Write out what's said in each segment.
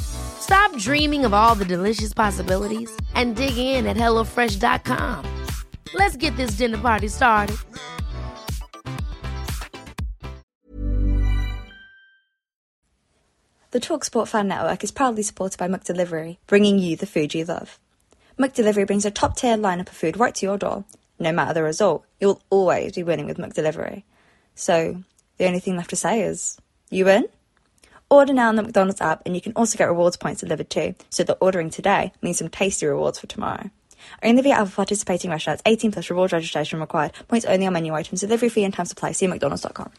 Stop dreaming of all the delicious possibilities and dig in at HelloFresh.com. Let's get this dinner party started. The TalkSport Fan Network is proudly supported by McDelivery, bringing you the food you love. McDelivery brings a top-tier lineup of food right to your door. No matter the result, you'll always be winning with McDelivery. So, the only thing left to say is, you win? Order now on the McDonald's app, and you can also get rewards points delivered too. So that ordering today means some tasty rewards for tomorrow. Only via other participating restaurants. 18 plus rewards registration required. Points only on menu items. Delivery fee and time supply. See mcdonalds.com.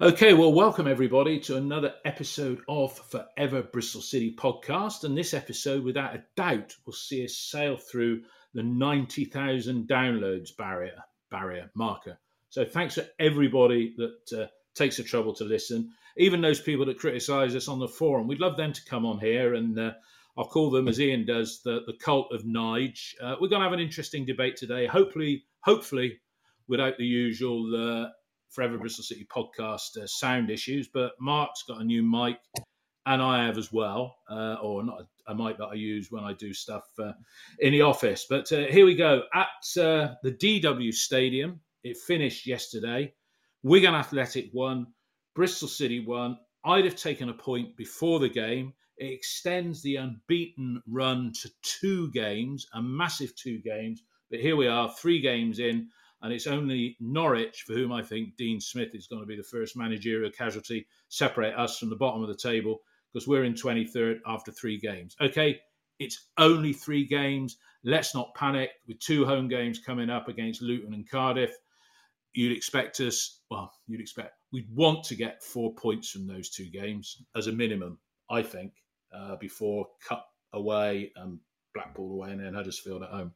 Okay, well, welcome everybody to another episode of Forever Bristol City podcast. And this episode, without a doubt, will see us sail through the 90,000 downloads barrier, barrier marker. So thanks for everybody that uh, takes the trouble to listen, even those people that criticise us on the forum. We'd love them to come on here, and uh, I'll call them, as Ian does, the, the cult of Nige. Uh, we're going to have an interesting debate today. Hopefully, hopefully, without the usual uh, Forever Bristol City podcast uh, sound issues, but Mark's got a new mic, and I have as well, uh, or not a, a mic that I use when I do stuff uh, in the office. But uh, here we go at uh, the DW Stadium. It finished yesterday. Wigan Athletic won, Bristol City won. I'd have taken a point before the game. It extends the unbeaten run to two games, a massive two games. But here we are, three games in, and it's only Norwich, for whom I think Dean Smith is going to be the first managerial casualty, separate us from the bottom of the table because we're in 23rd after three games. Okay, it's only three games. Let's not panic. With two home games coming up against Luton and Cardiff, you'd expect us, well, you'd expect, we'd want to get four points from those two games as a minimum, I think, uh, before cut away and Blackpool away and then Huddersfield at home.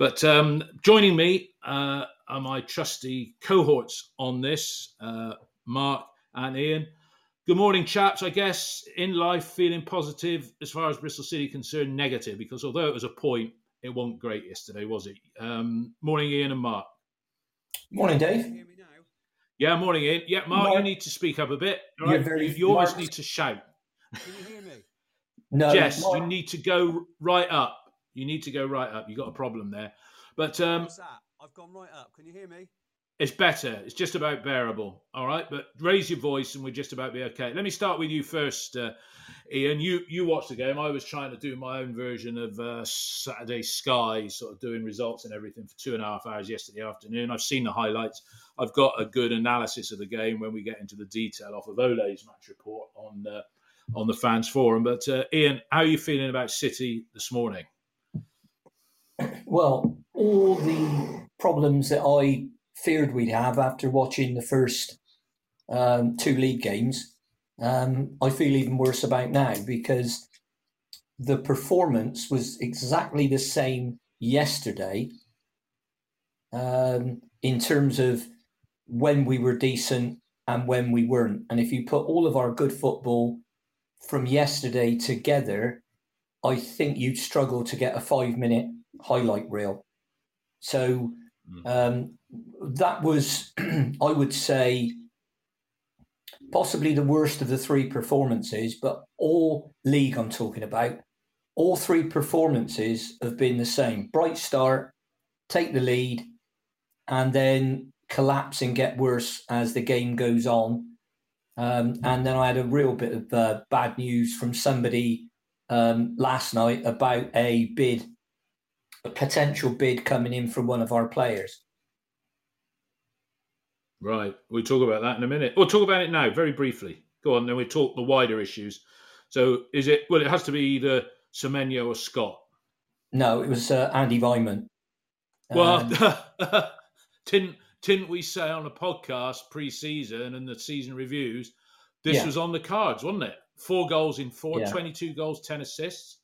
But um, joining me uh, are my trusty cohorts on this, uh, Mark and Ian. Good morning, chaps. I guess in life, feeling positive as far as Bristol City concerned, negative because although it was a point, it wasn't great yesterday, was it? Um, morning, Ian and Mark. Morning, Dave. Yeah, morning, Ian. Yeah, Mark, you need to speak up a bit. All You're right, very- you, you always Mark's- need to shout. No, Jess, you need to go right up. You need to go right up. You got a problem there, but um, What's that? I've gone right up. Can you hear me? it's better. It's just about bearable. All right, but raise your voice, and we're just about be okay. Let me start with you first, uh, Ian. You you watched the game. I was trying to do my own version of uh, Saturday Sky, sort of doing results and everything for two and a half hours yesterday afternoon. I've seen the highlights. I've got a good analysis of the game when we get into the detail off of Ole's match report on uh, on the fans forum. But uh, Ian, how are you feeling about City this morning? Well, all the problems that I feared we'd have after watching the first um, two league games, um, I feel even worse about now because the performance was exactly the same yesterday um, in terms of when we were decent and when we weren't. And if you put all of our good football from yesterday together, I think you'd struggle to get a five minute highlight reel. So um, that was, I would say, possibly the worst of the three performances, but all league I'm talking about, all three performances have been the same. Bright start, take the lead, and then collapse and get worse as the game goes on. Um, and then I had a real bit of uh, bad news from somebody um, last night about a bid a potential bid coming in from one of our players. Right. We'll talk about that in a minute. We'll talk about it now, very briefly. Go on, then we talk the wider issues. So is it, well, it has to be either Semenyo or Scott. No, it was uh, Andi Weimann. Well, Um, didn't, didn't we say on a podcast pre season and the season reviews, this Yeah. was on the cards, wasn't it? Four goals in four, Yeah. 22 goals, 10 assists.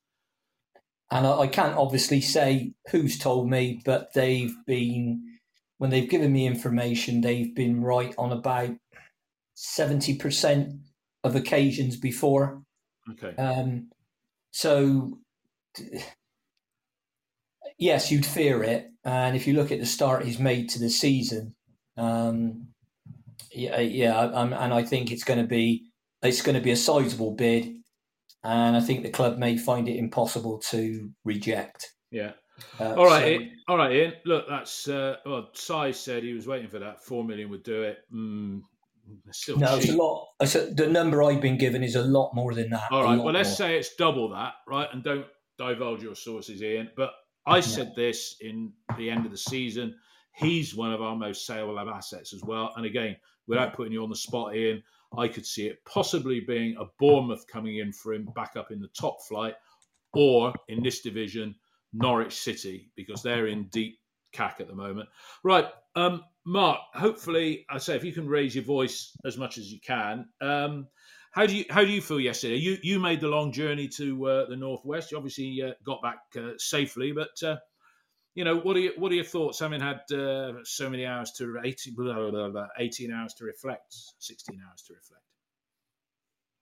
and I, I can't obviously say who's told me, but they've been when they've given me information, they've been right on about seventy percent of occasions before. Okay. Um, so, yes, you'd fear it. And if you look at the start he's made to the season, um, yeah, yeah, um, and I think it's going to be it's going to be a sizable bid, and I think the club may find it impossible to reject. yeah. Uh, All right, so- Ian. all right, Ian. Look, that's uh, well. Sai said he was waiting for that. Four million would do it. Mm, still no, it's a lot. it's a- the number I've been given is a lot more than that. All right. Well, let's more. say it's double that, right? And don't divulge your sources, Ian. But I said this in the end of the season. He's one of our most saleable assets as well. And again, without putting you on the spot, Ian, I could see it possibly being a Bournemouth coming in for him back up in the top flight, or in this division, Norwich City, because they're in deep cack at the moment. Right. Um, Mark, hopefully, I say if you can raise your voice as much as you can. Um, how do you how do you feel yesterday? You you made the long journey to uh, the northwest. You obviously uh, got back uh, safely, but uh, you know what are your, what are your thoughts? Having had uh, so many hours to 18, blah, blah, blah, blah, 18 hours to reflect, sixteen hours to reflect.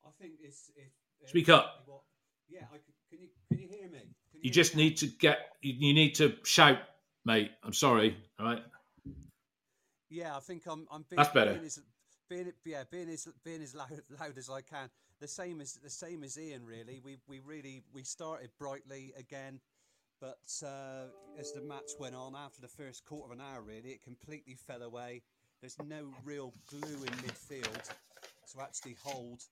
I think it's. If, if Speak up. What, yeah, I can you can you hear me? Can You hear just me need to get you, you need to shout, mate. I'm sorry. All right. Yeah, I think I'm. I'm being, That's better. Being as, being, yeah, being as being as loud, loud as I can. The same as the same as Ian. Really, we we really we started brightly again, but uh, as the match went on, after the first quarter of an hour, really, it completely fell away. There's no real glue in midfield to actually hold.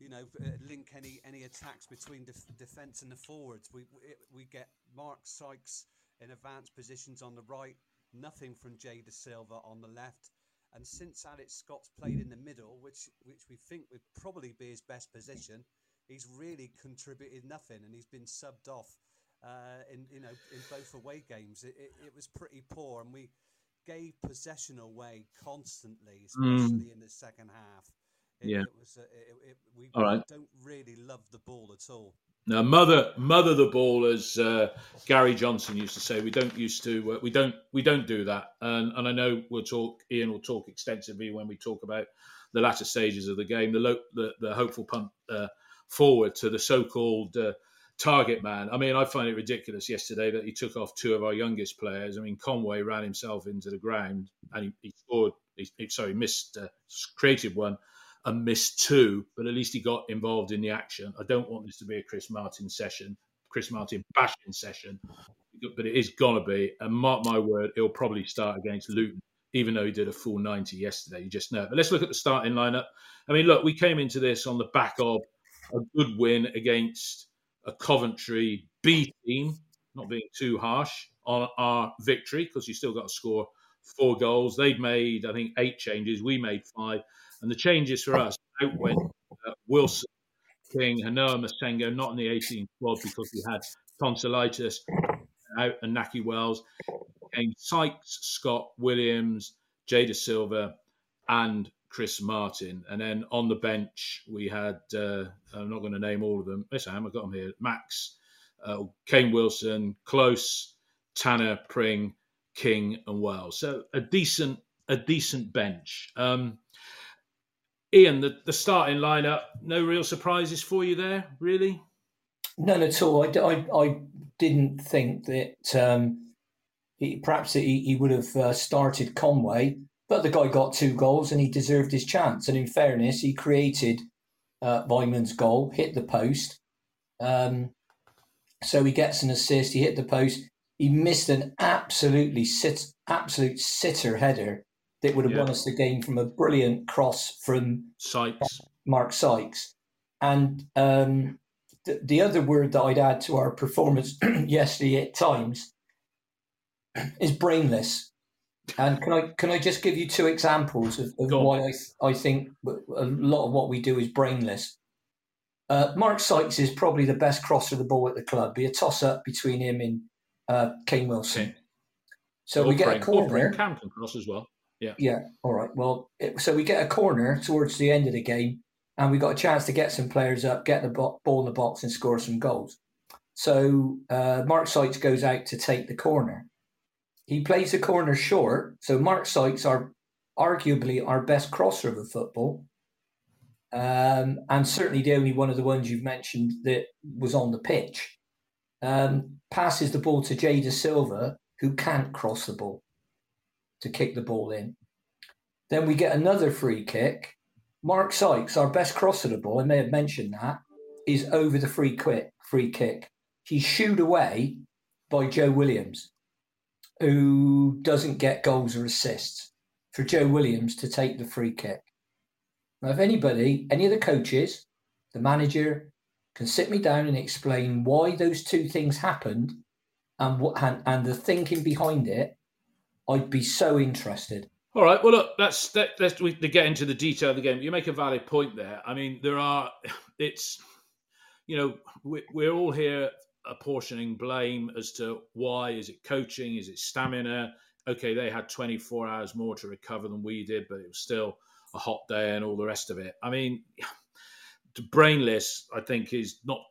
You know, uh, link any any attacks between def- defence and the forwards. We we, we get Mark Sykes in advanced positions on the right. Nothing from Jay Dasilva on the left. And since Alex Scott's played in the middle, which which we think would probably be his best position, he's really contributed nothing, and he's been subbed off uh, in you know in both away games. It, it, it was pretty poor, and we gave possession away constantly, especially in the second half. It, Yeah. it was uh, we don't really love the ball at all. Now, mother, mother the ball, as uh, Gary Johnson used to say. We don't used to. Uh, we don't. We don't do that. And, and I know we'll talk. Ian will talk extensively when we talk about the latter stages of the game. The lo- the, the hopeful punt uh, forward to the so-called uh, target man. I mean, I find it ridiculous yesterday that he took off two of our youngest players. I mean, Conway ran himself into the ground and he, he scored. He, he- sorry, missed uh, created one and missed two, but at least he got involved in the action. I don't want this to be a Chris Martin session, Chris Martin bashing session, but it is gonna be. And mark my word, he'll probably start against Luton, even though he did a full ninety yesterday. You just know. But let's look at the starting lineup. I mean, look, we came into this on the back of a good win against a Coventry B team, not being too harsh on our victory because you still got to score four goals. They'd made, I think, eight changes. We made five. And the changes for us out went uh, Wilson, King, Han-Noah Massengo, not in the 18 squad because we had tonsillitis out and Nahki Wells. Came Sykes, Scott, Williams, Jay Dasilva, and Chris Martin. And then on the bench, we had, uh, I'm not going to name all of them. Yes, I am. I've got them here. Max, uh, Kane Wilson, Klose, Tanner, Pring, King, and Wells. So a decent, a decent bench. Um, Ian, the, the starting lineup, no real surprises for you there, really? None at all. I didn't think that um, he, perhaps he, he would have uh, started Conway, but the guy got two goals and he deserved his chance. And in fairness, he created uh, goal, hit the post. Um, so he gets an assist. He hit the post. He missed an absolutely sit, absolute sitter header that would have Yeah. won us the game from a brilliant cross from Sykes. Mark Sykes. And um, the, the other word that I'd add to our performance yesterday at times is brainless. And can I can I just give you two examples of, of why I I think a lot of what we do is brainless. Uh, Mark Sykes is probably the best crosser of the ball at the club. Be a toss up between him and uh, Kane Wilson. Okay. So Or we get Brent- a or Brent corner. Camp can cross as well. Yeah. Yeah, all right. Well, it, so we get a corner towards the end of the game, and we got a chance to get some players up, get the ball in the box, and score some goals. So uh, Mark Sykes goes out to take the corner. He plays the corner short. So Mark Sykes are arguably our best crosser of the football, um, and certainly the only one of the ones you've mentioned that was on the pitch. Um, passes the ball to Jay Dasilva, who can't cross the ball to kick the ball in. Then we get another free kick. Mark Sykes, our best crosser of the ball, I may have mentioned that, is over the free kick. Free kick. He's shooed away by Joe Williams, who doesn't get goals or assists. For Joe Williams to take the free kick. Now, if anybody, any of the coaches, the manager, can sit me down and explain why those two things happened and what and, and the thinking behind it, I'd be so interested. All right. Well, look, let's let, let's we, get into the detail of the game. You make a valid point there. I mean, there are. It's you know we, we're all here apportioning blame as to why is it coaching, is it stamina? Okay, they had 24 hours more to recover than we did, but it was still a hot day and all the rest of it. I mean, brainless, I think, is not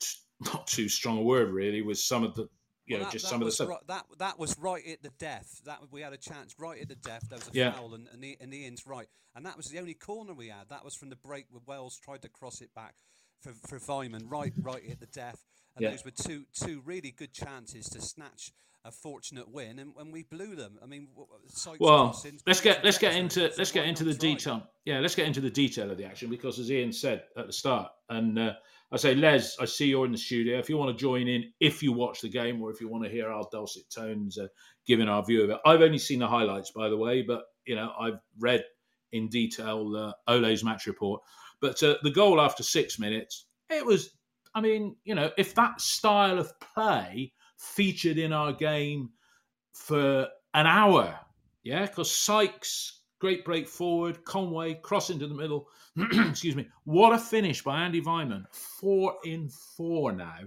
not too strong a word really. With some of the you know that- just that some of the was stuff. Right, that that was right at the death. That we had a chance right at the death. There was a Yeah. foul, and, and Ian's right, and that was the only corner we had. That was from the break where Wells tried to cross it back for for Weimann, right right at the death. And Yeah. those were two two really good chances to snatch a fortunate win, and, and we blew them. I mean, w- w- Sykes Well, let's get let's get into let's get into the detail. Yeah, let's get into the detail of the action because, as Ian said at the start, and uh, I say, Les, I see you're in the studio. If you want to join in, if you watch the game, or if you want to hear our dulcet tones uh, giving our view of it, I've only seen the highlights, by the way, but you know I've read in detail uh, Ole's match report. But uh, the goal after six minutes, it was. I mean, you know, if that style of play featured in our game for an hour. Yeah, because Sykes, great break forward, Conway, cross into the middle. Excuse me. What a finish by Andi Weimann. Four in four now.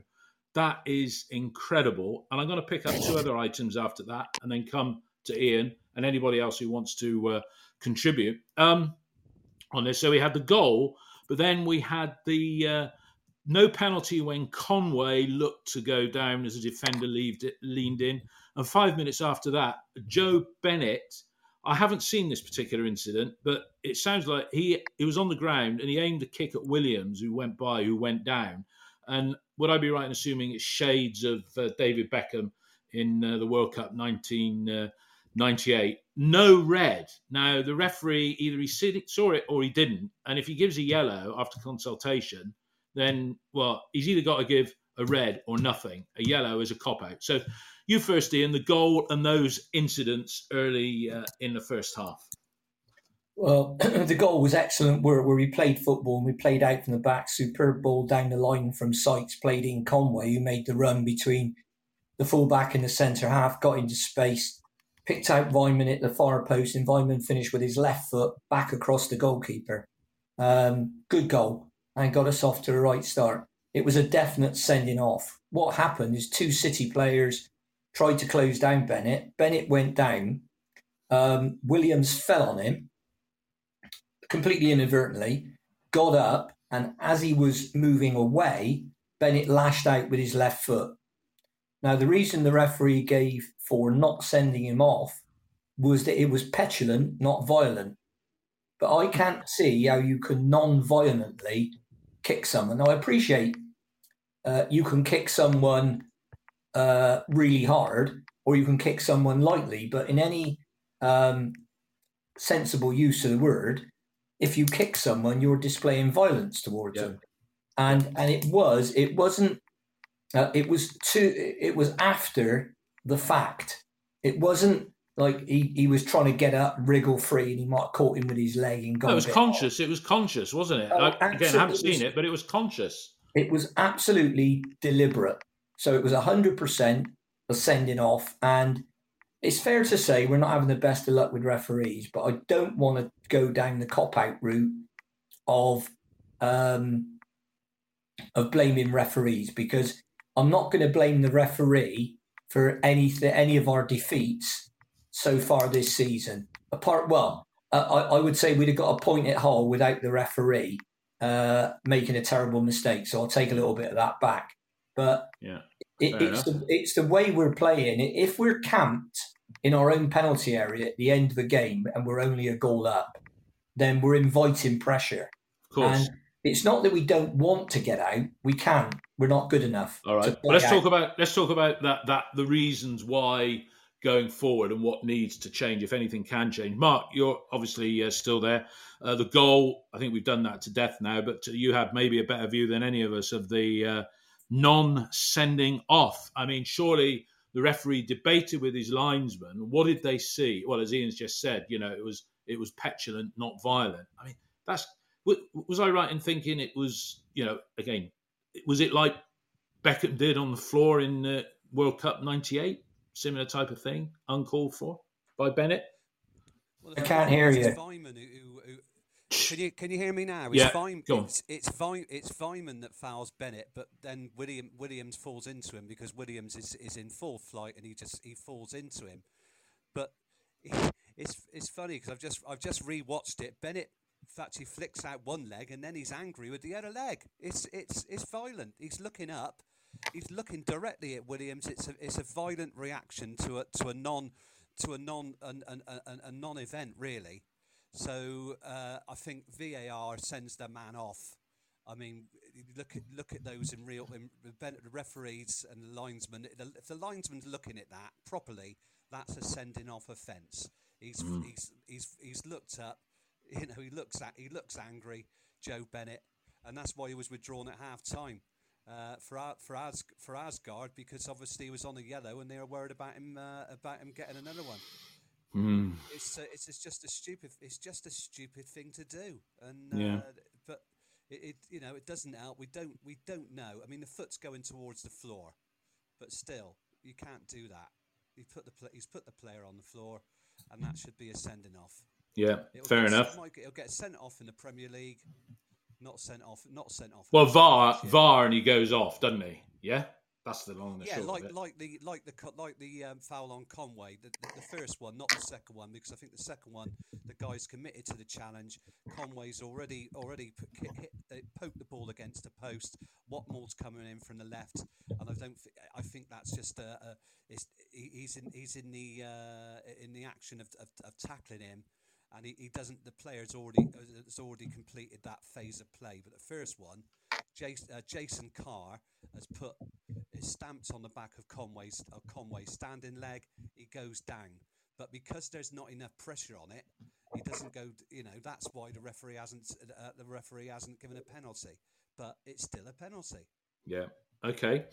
That is incredible. And I'm going to pick up two other items after that and then come to Ian and anybody else who wants to uh, contribute um, on this. So we had the goal, but then we had the uh, no penalty when Conway looked to go down as a defender it, leaned in. And five minutes after that, Joe Bennett. I haven't seen this particular incident, but it sounds like he he was on the ground and he aimed a kick at Williams, who went by, who went down. And would I be right in assuming it's shades of uh, David Beckham in uh, the World Cup 1998? No red. Now the referee either he saw it or he didn't, and if he gives a yellow after consultation, then well he's either got to give a red or nothing. A yellow is a cop out. So you first, Ian, the goal and those incidents early uh, in the first half. Well, the goal was excellent where, where we played football and we played out from the back. Superb ball down the line from Sykes, played in Conway, who made the run between the fullback and the centre half, got into space, picked out Weimann at the far post, and Weimann finished with his left foot back across the goalkeeper. Um, good goal and got us off to a right start. It was a definite sending off. What happened is two City players tried to close down Bennett. Bennett went down. Um, Williams fell on him completely inadvertently, got up, and as he was moving away, Bennett lashed out with his left foot. Now, the reason the referee gave for not sending him off was that it was petulant, not violent. But I can't see how you can non violently kick someone. Now, I appreciate uh, you can kick someone uh, really hard or you can kick someone lightly, but in any um, sensible use of the word, if you kick someone, you're displaying violence towards Yeah. them. And and it was it wasn't uh, it was too it was after the fact. It wasn't like he, he was trying to get up, wriggle free, and he might have caught him with his leg and gone. No, it was conscious. It was conscious, wasn't it? Oh, again, I haven't seen it, but it was conscious. It was absolutely deliberate. So it was 100% a sending off. And it's fair to say we're not having the best of luck with referees, but I don't want to go down the cop out route of um, of blaming referees because I'm not going to blame the referee for any any of our defeats so far this season. Apart, well, uh, I, I would say we'd have got a point at Hull without the referee uh, making a terrible mistake. So I'll take a little bit of that back. But Yeah. it, it's the, it's the way we're playing. If we're camped in our own penalty area at the end of the game and we're only a goal up, then we're inviting pressure. Of course. And it's not that we don't want to get out. We can. We're not good enough. All right. Well, let's get talk about let's talk about that that the reasons why going forward and what needs to change if anything can change. Mark, you're obviously uh, still there. Uh, the goal, I think we've done that to death now, but you have maybe a better view than any of us of the uh, non-sending off. I mean, surely the referee debated with his linesman. What did they see? Well, as Ian's just said, you know, it was it was petulant, not violent. I mean, that's was I right in thinking it was, you know, again, was it like Beckham did on the floor in World Cup '98? Similar type of thing, uncalled for by Bennett. Well, I can't hear you. it's Weimann who, who, who, can you can you hear me now? It's Yeah, Vime, go on. It's it's, Vine, it's Weimann that fouls Bennett, but then William Williams falls into him because Williams is, is in full flight and he just he falls into him. But it's it's funny because I've just I've just rewatched it. Bennett actually flicks out one leg and then he's angry with the other leg. It's it's it's violent. He's looking up. He's looking directly at Williams. It's a it's a violent reaction to a to a non to a non an, an, an, a non event really. So uh, I think VAR sends the man off. I mean, look at look at those in real in, the referees and the linesmen. The, if the linesman's looking at that properly, that's a sending off offence. He's he's he's he's looked up. You know, he looks at he looks angry, Joe Bennett, and that's why he was withdrawn at half time. Uh, for for As- for Aasgaard because obviously he was on the yellow and they were worried about him uh, about him getting another one. Hmm. it's uh, it's just a stupid it's just a stupid thing to do. And uh, Yeah. but it, it you know it doesn't help. We don't we don't know. I mean the foot's going towards the floor but still you can't do that. He put the he's put the player on the floor and that should be a sending off. Yeah, It'll fair enough. get, it'll get sent off in the premier league not sent off not sent off Well, VAR. VAR, and he goes off, doesn't he? Yeah, that's the long and the Yeah, short like of it. like the like the like the um, foul on Conway, the, the, the first one, not the second one, because I think the second one, the guy's committed to the challenge. Conway's already already put, hit, hit, uh, poked the ball against a post. Watmore's coming in from the left, and I don't. Th- I think that's just a. a it's, he's in he's in the uh, in the action of, of, of tackling him. And he, he doesn't. The player's already has already completed that phase of play. But the first one, Jason, uh, Jason Kerr has put is stamped on the back of Conway's of Conway's standing leg. He goes down, but because there's not enough pressure on it, he doesn't go. You know that's why the referee hasn't uh, the referee hasn't given a penalty, but it's still a penalty. Yeah. Okay.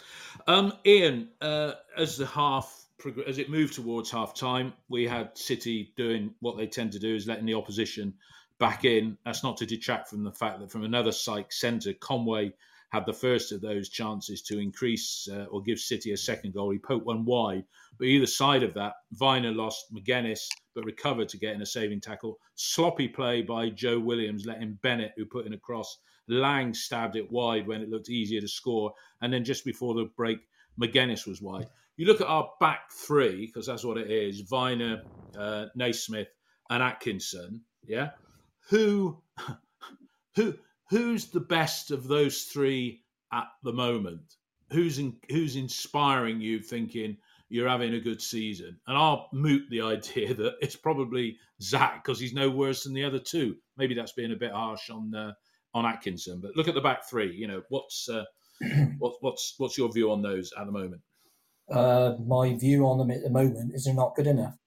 Um, Ian, uh, as the half as it moved towards half time, we had City doing what they tend to do is letting the opposition back in. That's not to detract from the fact that from another psych centre, Conway had the first of those chances to increase uh, or give City a second goal. He poked one wide, but either side of that, Vyner lost Magennis but recovered to get in a saving tackle. Sloppy play by Joe Williams, letting Bennett, who put in a cross, Lang stabbed it wide when it looked easier to score. And then just before the break, Magennis was wide. You look at our back three, because that's what it is Vyner, uh, Naismith, and Atkinson. Yeah. Who, who, who's the best of those three at the moment? Who's in, who's inspiring you, thinking you're having a good season? And I'll moot the idea that it's probably Zak because he's no worse than the other two. Maybe that's being a bit harsh on uh, on Atkinson, but look at the back three. You know what's uh, what, what's what's your view on those at the moment? Uh, my view on them at the moment is they're not good enough.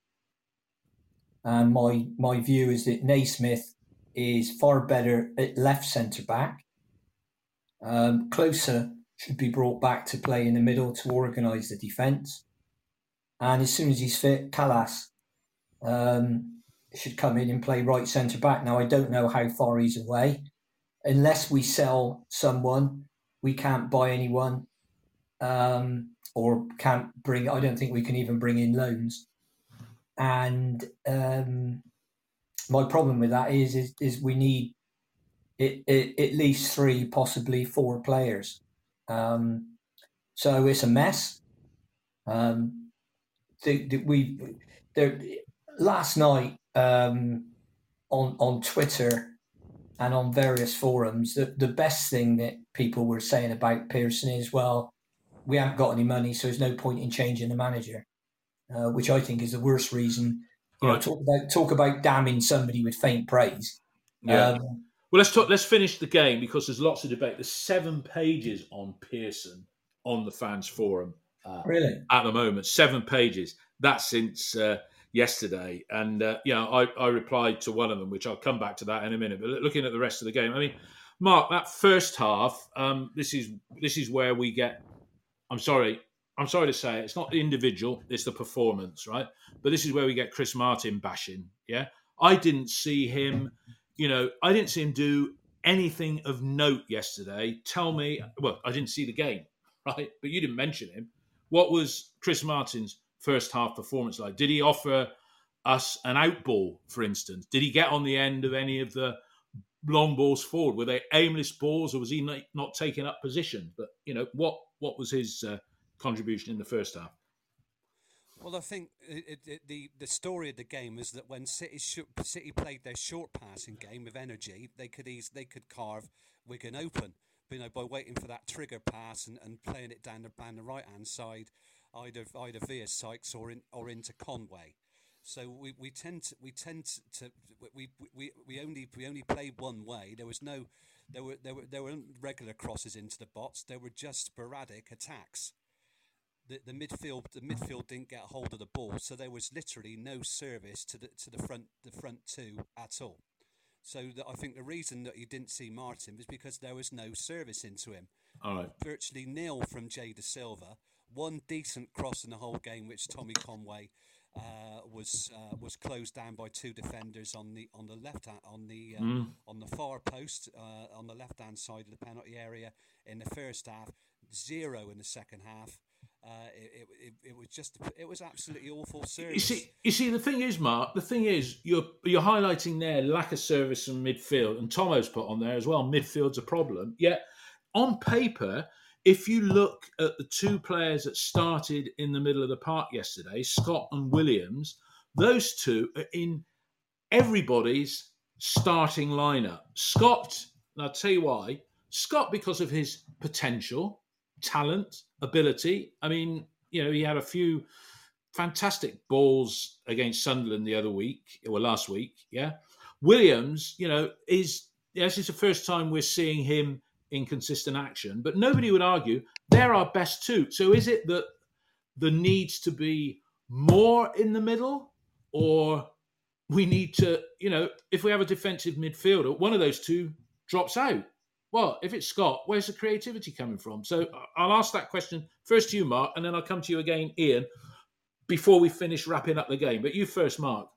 And my my view is that Naismith is far better at left centre back. Um, Klose should be brought back to play in the middle to organise the defence. And as soon as he's fit, Kalas um, should come in and play right centre back. Now I don't know how far he's away. Unless we sell someone, we can't buy anyone. Um, or can't bring. I don't think we can even bring in loans. and um, my problem with that is is, is we need it, it, at least three, possibly four players. Um, so it's a mess. Um, the, the, we there last night um, on on Twitter and on various forums, the, the best thing that people were saying about Pearson is, well, we haven't got any money, so there's no point in changing the manager, uh, which I think is the worst reason. You know, talk about talk about damning somebody with faint praise. Yeah. Um, Well, let's talk. Let's finish the game because there's lots of debate. There's seven pages on Pearson on the fans forum uh, really, at the moment. Seven pages. That's since uh, yesterday, and uh, yeah, I, I replied to one of them, which I'll come back to that in a minute. But looking at the rest of the game, I mean, Mark, that first half, um, this is this is where we get. I'm sorry. I'm sorry to say it, it's not the individual, it's the performance, right? But this is where we get Chris Martin bashing. Yeah. I didn't see him, you know, I didn't see him do anything of note yesterday. Tell me, well, I didn't see the game, right? But you didn't mention him. What was Chris Martin's first half performance like? Did he offer us an out ball, for instance? Did he get on the end of any of the long balls forward? Were they aimless balls, or was he not, not taking up position? But you know, what what was his uh, contribution in the first half? Well, I think it, it, the the story of the game is that when City City played their short passing game with energy, they could ease, they could carve Wigan open. You know, by waiting for that trigger pass and, and playing it down the down the right hand side, either either via Sykes or in or into Conway. So we, we tend to, we tend to we, we, we only we only played one way. There was no there were there were there weren't regular crosses into the box. There were just sporadic attacks the, the midfield the midfield didn't get hold of the ball, so there was literally no service to the to the front the front two at all. So the, I think the reason that you didn't see Martin was because there was no service into him. All right. Virtually nil from Jay Dasilva. One decent cross in the whole game, which Tommy Conway uh, was uh, was closed down by two defenders on the on the left on the uh, on the far post uh, on the left hand side of the penalty area in the first half. Zero in the second half. Uh, it, it, it, was just it was absolutely awful You see, you see, the thing is, Mark. The thing is, you're you're highlighting there lack of service in midfield, and Tomo's put on there as well. Midfield's a problem. Yet, on paper, if you look at the two players that started in the middle of the park yesterday, Scott and Williams, those two are in everybody's starting lineup. Scott, and I'll tell you why. Scott, because of his potential, talent, ability. I mean, you know, he had a few fantastic balls against Sunderland the other week, or last week. Yeah. Williams, you know, is yes, it's the first time we're seeing him in consistent action, but nobody would argue they're our best two. So is it that there needs to be more in the middle, or we need to, you know, if we have a defensive midfielder, one of those two drops out. Well, if it's Scott, where's the creativity coming from? So I'll ask that question first to you, Mark, and then I'll come to you again, Ian, before we finish wrapping up the game. But you first, Mark.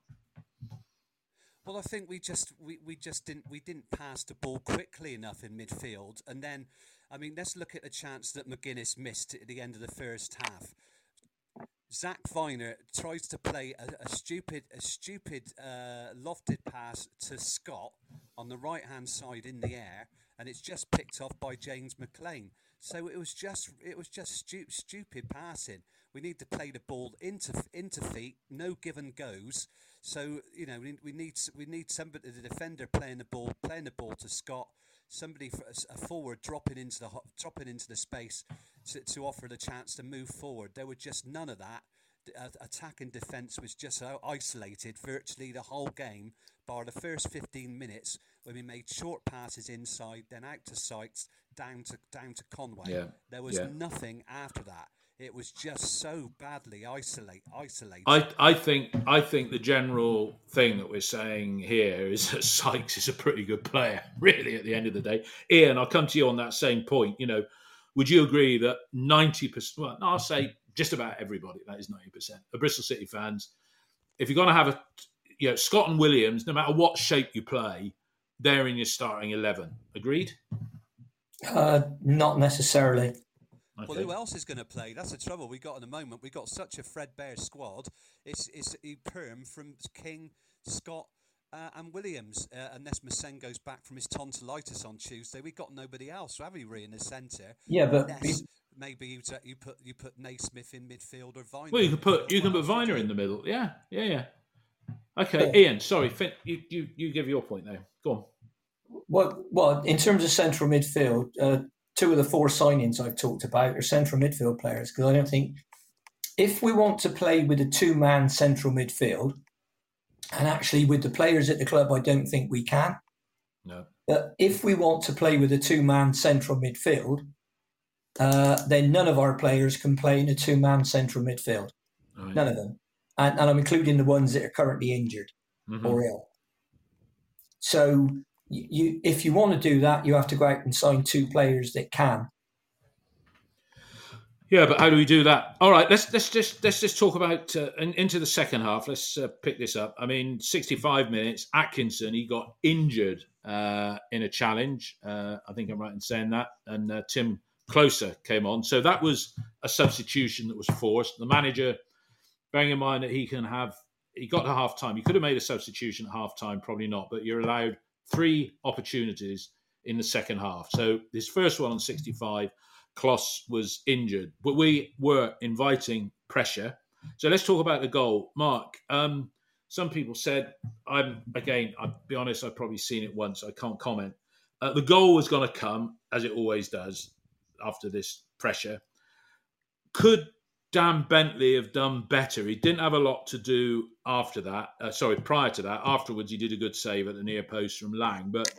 Well, I think we just we, we just didn't we didn't pass the ball quickly enough in midfield, and then I mean let's look at the chance that Magennis missed at the end of the first half. Zak Vyner tries to play a, a stupid a stupid uh, lofted pass to Scott on the right hand side in the air, and it's just picked off by James McClean. So it was just it was just stu- stupid passing. We need to play the ball into into feet, no give and goes. So you know we, we need we need somebody the defender playing the ball playing the ball to Scott. Somebody for a forward dropping into the dropping into the space to, to offer the chance to move forward. There were just none of that. Uh, attack and defence was just so isolated virtually the whole game, bar the first 15 minutes when we made short passes inside, then out to Sykes, down to down to Conway. Yeah, There was yeah. nothing after that. It was just so badly isolate isolated. I, I think I think the general thing that we're saying here is that Sykes is a pretty good player, really, at the end of the day. Ian, I'll come to you on that same point. You know, would you agree that 90%, well, I'll say just about everybody, that is 90%, of Bristol City fans, if you're going to have a, you know, Scott and Williams, no matter what shape you play, they're in your starting 11. Agreed? uh, not necessarily. Well, Okay. who else is going to play? That's the trouble we've got at the moment. We've got such a threadbare squad. It's it's a perm from King, Scott, uh, and Williams. Uh, unless Massengo's back from his tonsillitis on Tuesday, we've got nobody else. So have you re in the centre? Yeah, but Unless maybe you, t- you put you put Naismith in midfield or Vine. Well, you can put you can put Vyner in the middle. Yeah, yeah, yeah. Okay, Ian. Sorry, fin- you you you give your point now. Go on. Well, well, in terms of central midfield, uh, two of the four signings I've talked about are central midfield players because I don't think if we want to play with a two-man central midfield, and actually with the players at the club, I don't think we can. No. But if we want to play with a two-man central midfield, uh, then none of our players can play in a two-man central midfield. Right. None of them, and, and I'm including the ones that are currently injured Mhm. or ill. So you, if you want to do that, you have to go out and sign two players that can. Yeah, but how do we do that? All right, let's let's just let's just talk about uh, into the second half. Let's uh, pick this up. I mean, sixty-five minutes. Atkinson he got injured uh, in a challenge. Uh, I think I'm right in saying that. And uh, Timm Klose came on, so that was a substitution that was forced. The manager, bearing in mind that he can have, he got to half time. He could have made a substitution at half time, probably not. But you're allowed three opportunities in the second half. So this first one on sixty-five. Klose was injured, but we were inviting pressure. So let's talk about the goal, Mark. Um, some people said, "I'm again. I'll be honest. I've probably seen it once. I can't comment." Uh, the goal was going to come as it always does after this pressure. Could Dan Bentley have done better? He didn't have a lot to do after that. Uh, sorry, prior to that. Afterwards, he did a good save at the near post from Lang. But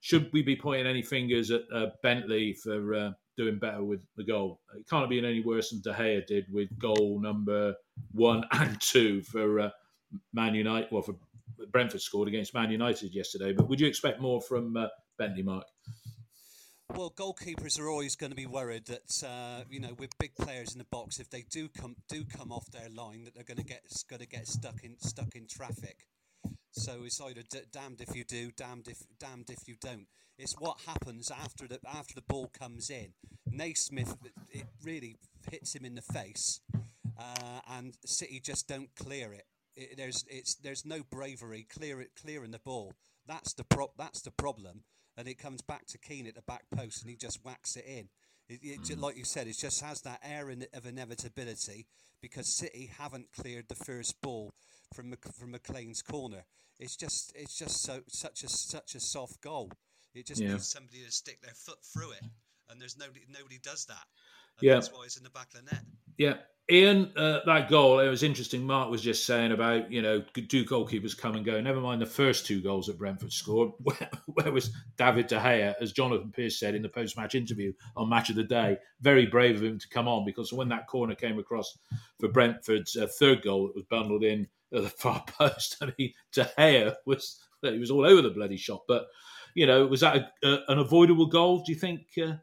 should we be pointing any fingers at uh, Bentley for uh, doing better with the goal? It can't have been any worse than De Gea did with goal number one and two for uh, Man United. Well, for Brentford scored against Man United yesterday. But would you expect more from uh, Bentley, Mark? Well, goalkeepers are always going to be worried that uh, you know with big players in the box, if they do come do come off their line, that they're going to get going to get stuck in stuck in traffic. So it's either d- damned if you do, damned if damned if you don't. It's what happens after the after the ball comes in. Naismith, it really hits him in the face, uh, and City just don't clear it. it. There's it's there's no bravery clear it clearing the ball. That's the pro- that's the problem, and it comes back to Keane at the back post, and he just whacks it in. It, it, ju- mm. like you said, it just has that air in, of inevitability because City haven't cleared the first ball from Mc, from McClean's corner. It's just it's just so such a such a soft goal. It just Yeah. needs somebody to stick their foot through it, and there's nobody nobody does that. And Yeah. that's why it's in the back of the net. Yeah, Ian, uh, that goal, it was interesting. Mark was just saying about, you know, do goalkeepers come and go? Never mind the first two goals that Brentford scored. Where, where was David De Gea, as Jonathan Pearce said in the post match interview on Match of the Day? Very brave of him to come on because when that corner came across for Brentford's uh, third goal, it was bundled in at the far post. I mean, De Gea was, he was all over the bloody shot. But, you know, was that a, a, an avoidable goal, do you think? Uh,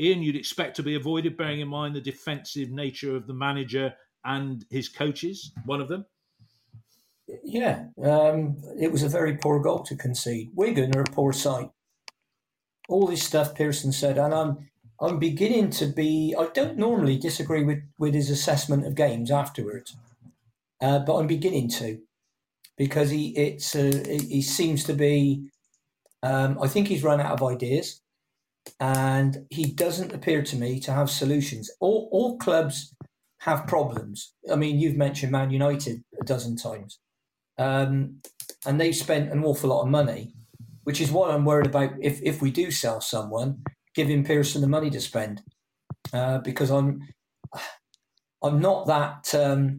Ian, you'd expect to be avoided, bearing in mind the defensive nature of the manager and his coaches, one of them. Yeah, um, it was a very poor goal to concede. Wigan are a poor side. All this stuff Pearson said, and I'm I'm beginning to be. I don't normally disagree with with his assessment of games afterwards, uh, but I'm beginning to because he it's uh, he he seems to be. Um, I think he's run out of ideas, and he doesn't appear to me to have solutions. All all clubs have problems. I mean, you've mentioned Man United a dozen times um, and they've spent an awful lot of money, which is what I'm worried about. If if we do sell someone, giving Pearson the money to spend, uh, because I'm I'm not that um,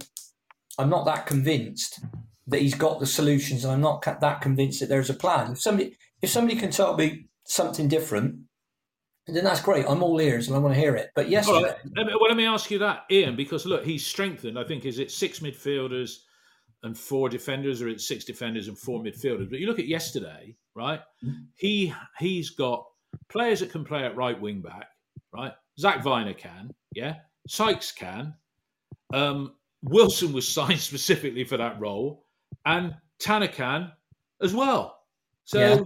I'm not that convinced that he's got the solutions, and I'm not that convinced that there's a plan. If somebody if somebody can tell me something different, then that's great. I'm all ears and I want to hear it. But yes, All right, let me, well, let me ask you that, Ian, because look, he's strengthened. I think is it six midfielders and four defenders, or it's six defenders and four midfielders. But you look at yesterday, right? He he's got players that can play at right wing back, right? Zak Vyner can, yeah. Sykes can. Um, Wilson was signed specifically for that role, and Tanner can as well. So Yeah.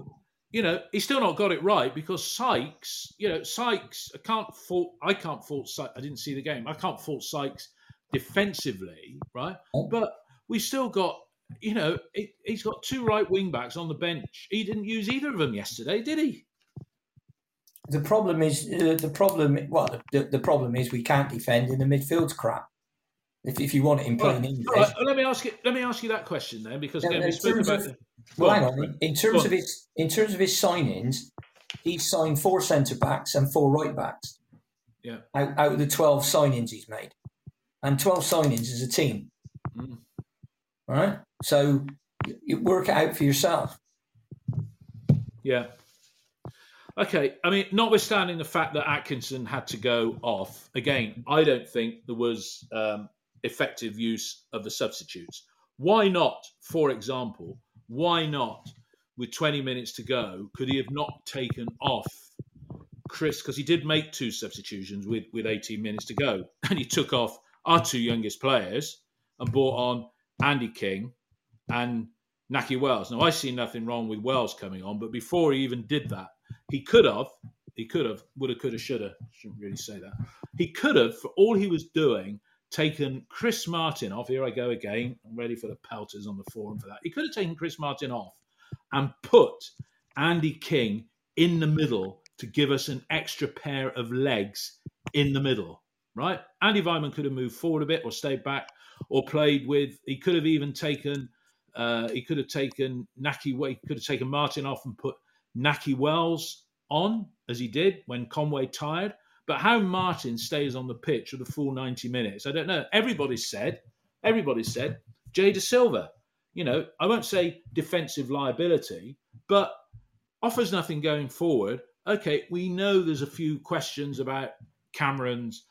You know, he's still not got it right because Sykes, you know, Sykes, I can't fault, I can't fault Sykes. I didn't see the game. I can't fault Sykes defensively, right? But we still got, you know, he, he's got two right wing backs on the bench. He didn't use either of them yesterday, did he? The problem is uh, the problem. Well, the, the problem is we can't defend in the midfield's crap. If, if you want it in plain right, English. right, well, let me ask you. Let me ask you that question then, because again, in we spoke about. of- the- Well, hang on. In terms of his in terms of his signings, he signed four centre backs and four right backs Yeah. out, out of the twelve signings he's made, and twelve signings is a team. Mm. All right, so you work it out for yourself. Yeah. Okay. I mean, notwithstanding the fact that Atkinson had to go off, again, I don't think there was um, effective use of the substitutes. Why not, for example, why not, with 20 minutes to go, could he have not taken off Chris? Because he did make two substitutions with, with 18 minutes to go. And he took off our two youngest players and brought on Andy King and Nahki Wells. Now, I see nothing wrong with Wells coming on, but before he even did that, he could have, he could have, woulda, coulda, shoulda, shouldn't really say that. He could have, for all he was doing, taken Chris Martin off. Here I go again. I'm ready for the pelters on the forum for that. He could have taken Chris Martin off and put Andy King in the middle to give us an extra pair of legs in the middle, right? Andi Weimann could have moved forward a bit or stayed back or played with, he could have even taken, uh, he could have taken Nahki, he could have taken Martin off and put Nahki Wells on as he did when Conway tired. But how Martin stays on the pitch for the full 90 minutes, I don't know. Everybody said, everybody said, Jay Dasilva. You know, I won't say defensive liability, but offers nothing going forward. Okay, we know there's a few questions about Cameron's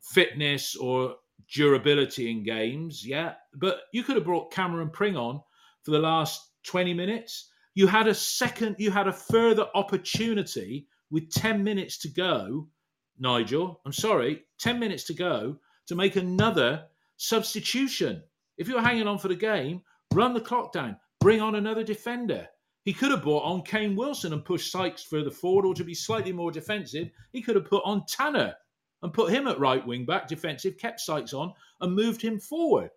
fitness or durability in games, yeah. But you could have brought Cameron Pring on for the last 20 minutes. You had a second, you had a further opportunity with 10 minutes to go, Nigel. I'm sorry, 10 minutes to go to make another substitution. If you're hanging on for the game, run the clock down, bring on another defender. He could have brought on Kane Wilson and pushed Sykes further forward, or to be slightly more defensive, he could have put on Tanner and put him at right wing back defensive, kept Sykes on, and moved him forward.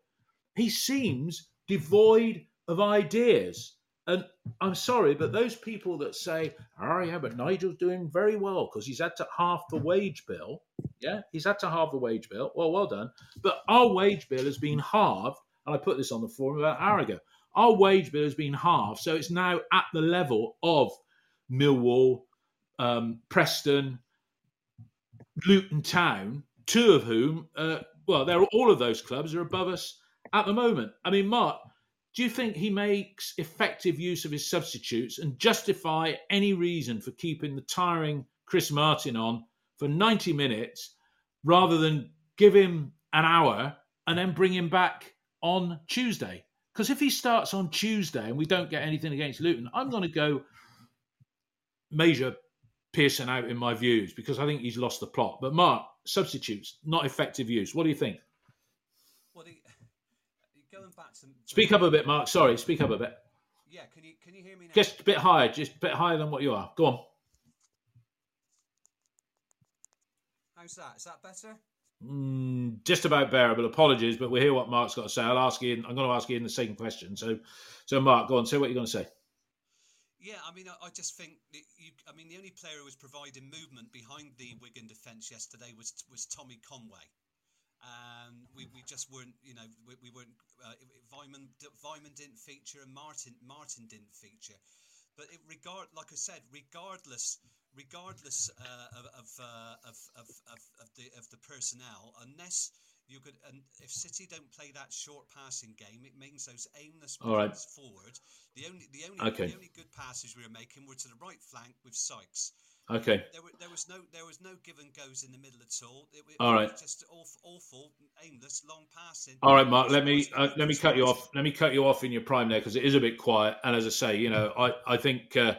He seems devoid of ideas. And I'm sorry, but those people that say, oh, yeah, but Nigel's doing very well because he's had to half the wage bill. Yeah, he's had to halve the wage bill. Well, well done. But our wage bill has been halved. And I put this on the forum about an hour ago. Our wage bill has been halved. So it's now at the level of Millwall, um, Preston, Luton Town, two of whom, uh, well, they're all of those clubs are above us at the moment. I mean, Mark, do you think he makes effective use of his substitutes and justify any reason for keeping the tiring Chris Martin on for 90 minutes rather than give him an hour and then bring him back on Tuesday? Because if he starts on Tuesday and we don't get anything against Luton, I'm going to go Major Pearson out in my views because I think he's lost the plot. But Mark, substitutes, not effective use. What do you think? Well, Speak up a bit, Mark. Sorry, speak up a bit. Yeah, can you can you hear me now? Just a bit higher, just a bit higher than what you are. Go on. How's that? Is that better? Mm, just about bearable. Apologies, but we'll hear what Mark's got to say. I'll ask you. I'm going to ask you in the second question. So, so Mark, go on. Say what you're going to say. Yeah, I mean, I, I just think that you. I mean, the only player who was providing movement behind the Wigan defence yesterday was was Tommy Conway. Um, we, we just weren't, you know, we, we weren't. Uh, Weimann Weimann didn't feature and Martin Martin didn't feature. But it regard, like I said, regardless, regardless uh, of of, uh, of of of of the of the personnel, unless you could, and if City don't play that short passing game, it means those aimless All right. passes forward. The only the only Okay. the only good passes we were making were to the right flank with Sykes. Okay. There, were, there was no there was no give and goes in the middle at all. It, it All was right. just awful, awful, aimless, long passing. All right, Mark. Let me uh, let me cut you off. Let me cut you off in your prime there because it is a bit quiet. And as I say, you know, I I think uh,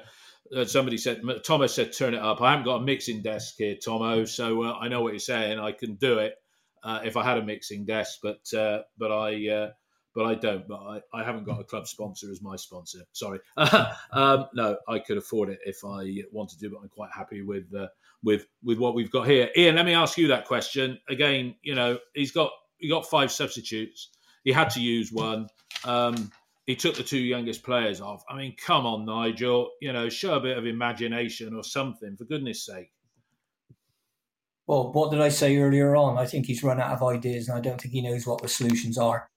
somebody said Thomas said turn it up. I haven't got a mixing desk here, Tomo, so uh, I know what you're saying. I can do it uh, if I had a mixing desk, but uh, but I uh, but I don't. But I, I haven't got a club sponsor as my sponsor. Sorry. um, no, I could afford it if I wanted to, but I'm quite happy with uh, with with what we've got here. Ian, let me ask you that question again. You know, he's got he got five substitutes. He had to use one. Um, he took the two youngest players off. I mean, come on, Nigel. You know, show a bit of imagination or something, for goodness sake. Well, what did I say earlier on? I think he's run out of ideas, and I don't think he knows what the solutions are.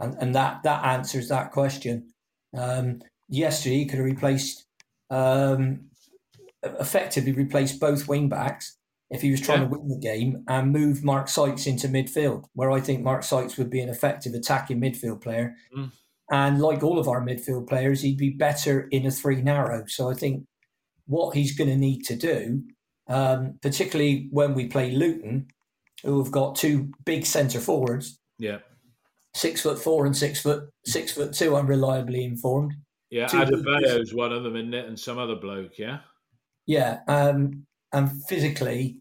And and that that answers that question. Um, yesterday, he could have replaced, um, effectively replaced both wing backs if he was trying Yeah. to win the game and move Mark Sykes into midfield, where I think Mark Sykes would be an effective attacking midfield player. Mm. And like all of our midfield players, he'd be better in a three narrow. So I think what he's going to need to do, um, particularly when we play Luton, who have got two big centre forwards, Yeah. Six foot four and six foot six foot two. I'm reliably informed. Yeah, Adebayo's one of them, isn't it? And some other bloke, yeah? Yeah, um, and physically,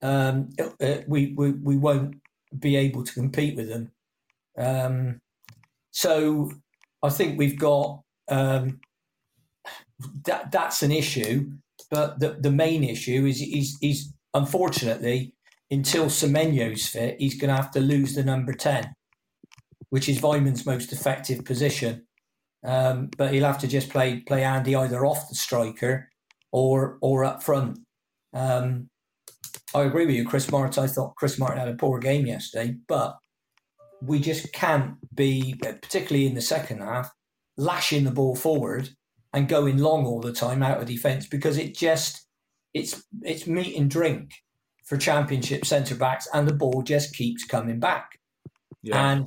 um, uh, we, we we won't be able to compete with them. Um, so I think we've got um, that. That's an issue, but the the main issue is he's he's unfortunately until Semenyo's fit, he's going to have to lose the number ten, which is Weimann's most effective position. Um, but he'll have to just play play Andi either off the striker or or up front. Um, I agree with you, Chris Martin. I thought Chris Martin had a poor game yesterday, but we just can't be, particularly in the second half, lashing the ball forward and going long all the time out of defence because it just it's it's meat and drink for championship centre backs, and the ball just keeps coming back Yeah. and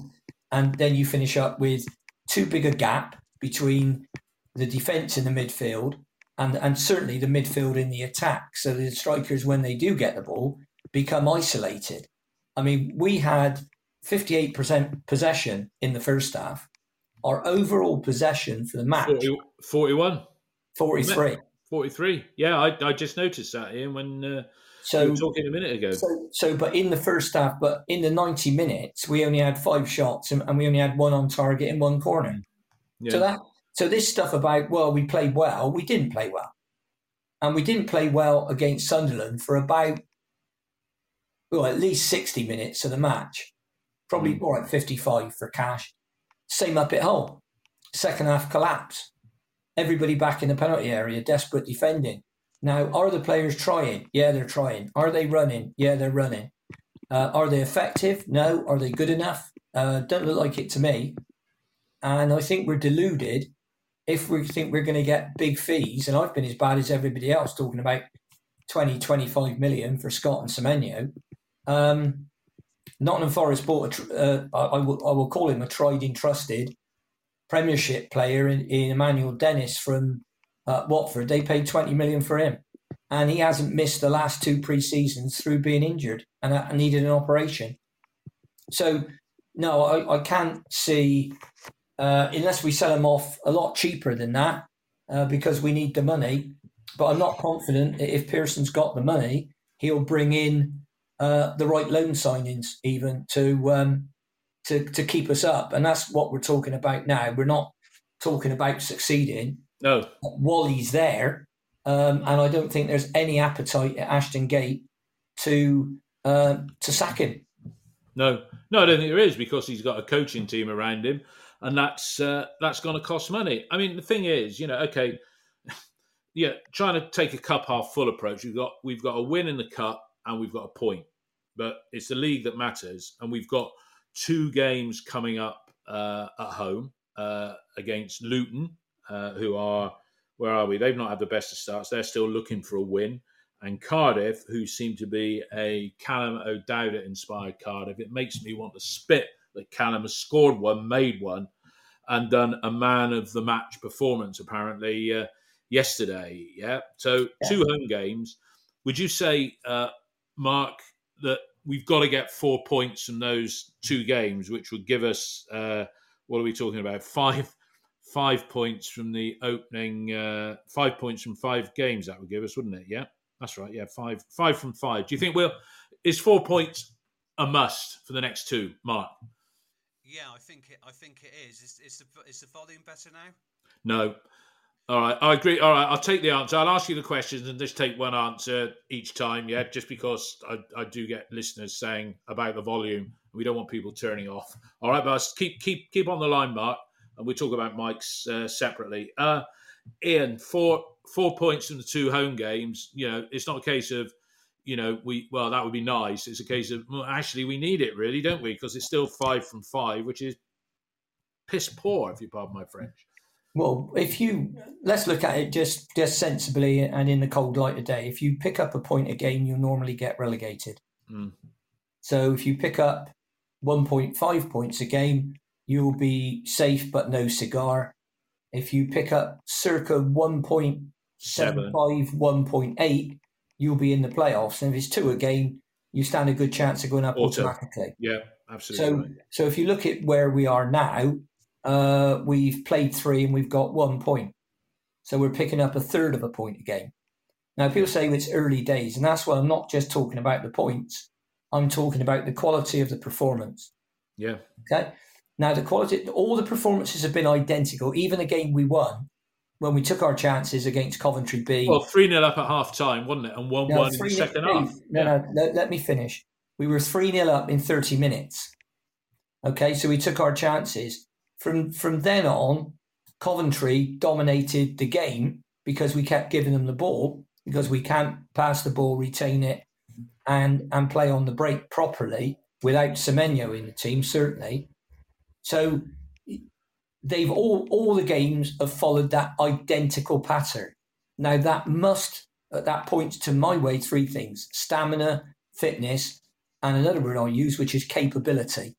and then you finish up with too big a gap between the defence in the midfield and and certainly the midfield in the attack. So the strikers, when they do get the ball, become isolated. I mean, we had 58% possession in the first half. Our overall possession for the match, 40, 41, 43. 43. Yeah, I, I just noticed that, Ian, when uh, So we were talking a minute ago. So, so, but in the first half, but in the 90 minutes, we only had five shots and, and we only had one on target in one corner. yeah. So that, so this stuff about well, we played well, we didn't play well, and we didn't play well against Sunderland for about well at least 60 minutes of the match, probably mm. more like 55 for cash. Same up at home, second half collapse. Everybody back in the penalty area, desperate defending. Now, are the players trying? Yeah, they're trying. Are they running? Yeah, they're running. Uh, are they effective? No. Are they good enough? Uh, don't look like it to me. And I think we're deluded if we think we're going to get big fees. And I've been as bad as everybody else talking about 20, 25 million for Scott and Semenyo. Um, Nottingham Forest bought, a, uh, I, I, will, I will call him a tried and trusted Premiership player in, in Emmanuel Dennis from uh, Watford. They paid 20 million for him. And he hasn't missed the last two pre seasons through being injured and uh, needed an operation. So, no, I, I can't see, uh, unless we sell him off a lot cheaper than that uh, because we need the money. But I'm not confident if Pearson's got the money, he'll bring in uh, the right loan signings even to um, to to keep us up. And that's what we're talking about now. We're not talking about succeeding. No, While he's there, um, and I don't think there's any appetite at Ashton Gate to uh, to sack him. no, no, I don't think there is because he's got a coaching team around him, and that's uh, that's going to cost money. I mean, the thing is, you know, okay, yeah, trying to take a cup half full approach. We've got we've got a win in the cup and we've got a point, but it's the league that matters, and we've got two games coming up uh, at home uh, against Luton, uh, who are where are we? They've not had the best of starts. They're still looking for a win. And Cardiff, who seem to be a Callum O'Dowda inspired Cardiff, it makes me want to spit that Callum has scored one, made one, and done a man of the match performance apparently uh, yesterday. Yeah. So two home games. Would you say, uh, Mark, that we've got to get four points from those two games, which would give us uh, what are we talking about? Five five points from the opening uh, five points from five games that would give us, wouldn't it? Yeah. That's right. Yeah, five five from five. Do you think we'll is four points a must for the next two, Mark? Yeah, I think it. I think it is. Is, is the is the volume better now? No. All right, I agree. All right, I'll take the answer. I'll ask you the questions and just take one answer each time. Yeah, just because I, I do get listeners saying about the volume. We don't want people turning off. All right, but keep keep keep on the line, Mark, and we talk about Mike's uh, separately. Uh, Ian, four four points from the two home games. You know, it's not a case of you know we well that would be nice. It's a case of well, actually we need it really, don't we? Because it's still five from five, which is piss poor, if you pardon my French. Well, if you let's look at it just just sensibly and in the cold light of day. If you pick up a point a game, you normally get relegated. Mm. So if you pick up 1.5 points a game, you'll be safe but no cigar. If you pick up circa 1.75, 1.8, you'll be in the playoffs. And if it's two a game, you stand a good chance of going up Auto. automatically. Yeah, absolutely. So, so if you look at where we are now, uh, we've played three and we've got one point. So we're picking up a third of a point a game. Now, people say it's early days, and that's why I'm not just talking about the points. I'm talking about the quality of the performance. Yeah, Okay. Now, the quality, all the performances have been identical. Even the game we won, when we took our chances against Coventry B. well, three 0 up at half time, wasn't it? And one No, one in the 3 second half. No, no, let, let me finish. We were 3 0 up in 30 minutes. Okay, so we took our chances. From from then on, Coventry dominated the game because we kept giving them the ball, because we can't pass the ball, retain it, and and play on the break properly without Semenyo in the team, certainly. So they've all all the games have followed that identical pattern. Now that must that points to my way three things: stamina, fitness, and another word I'll use, which is capability.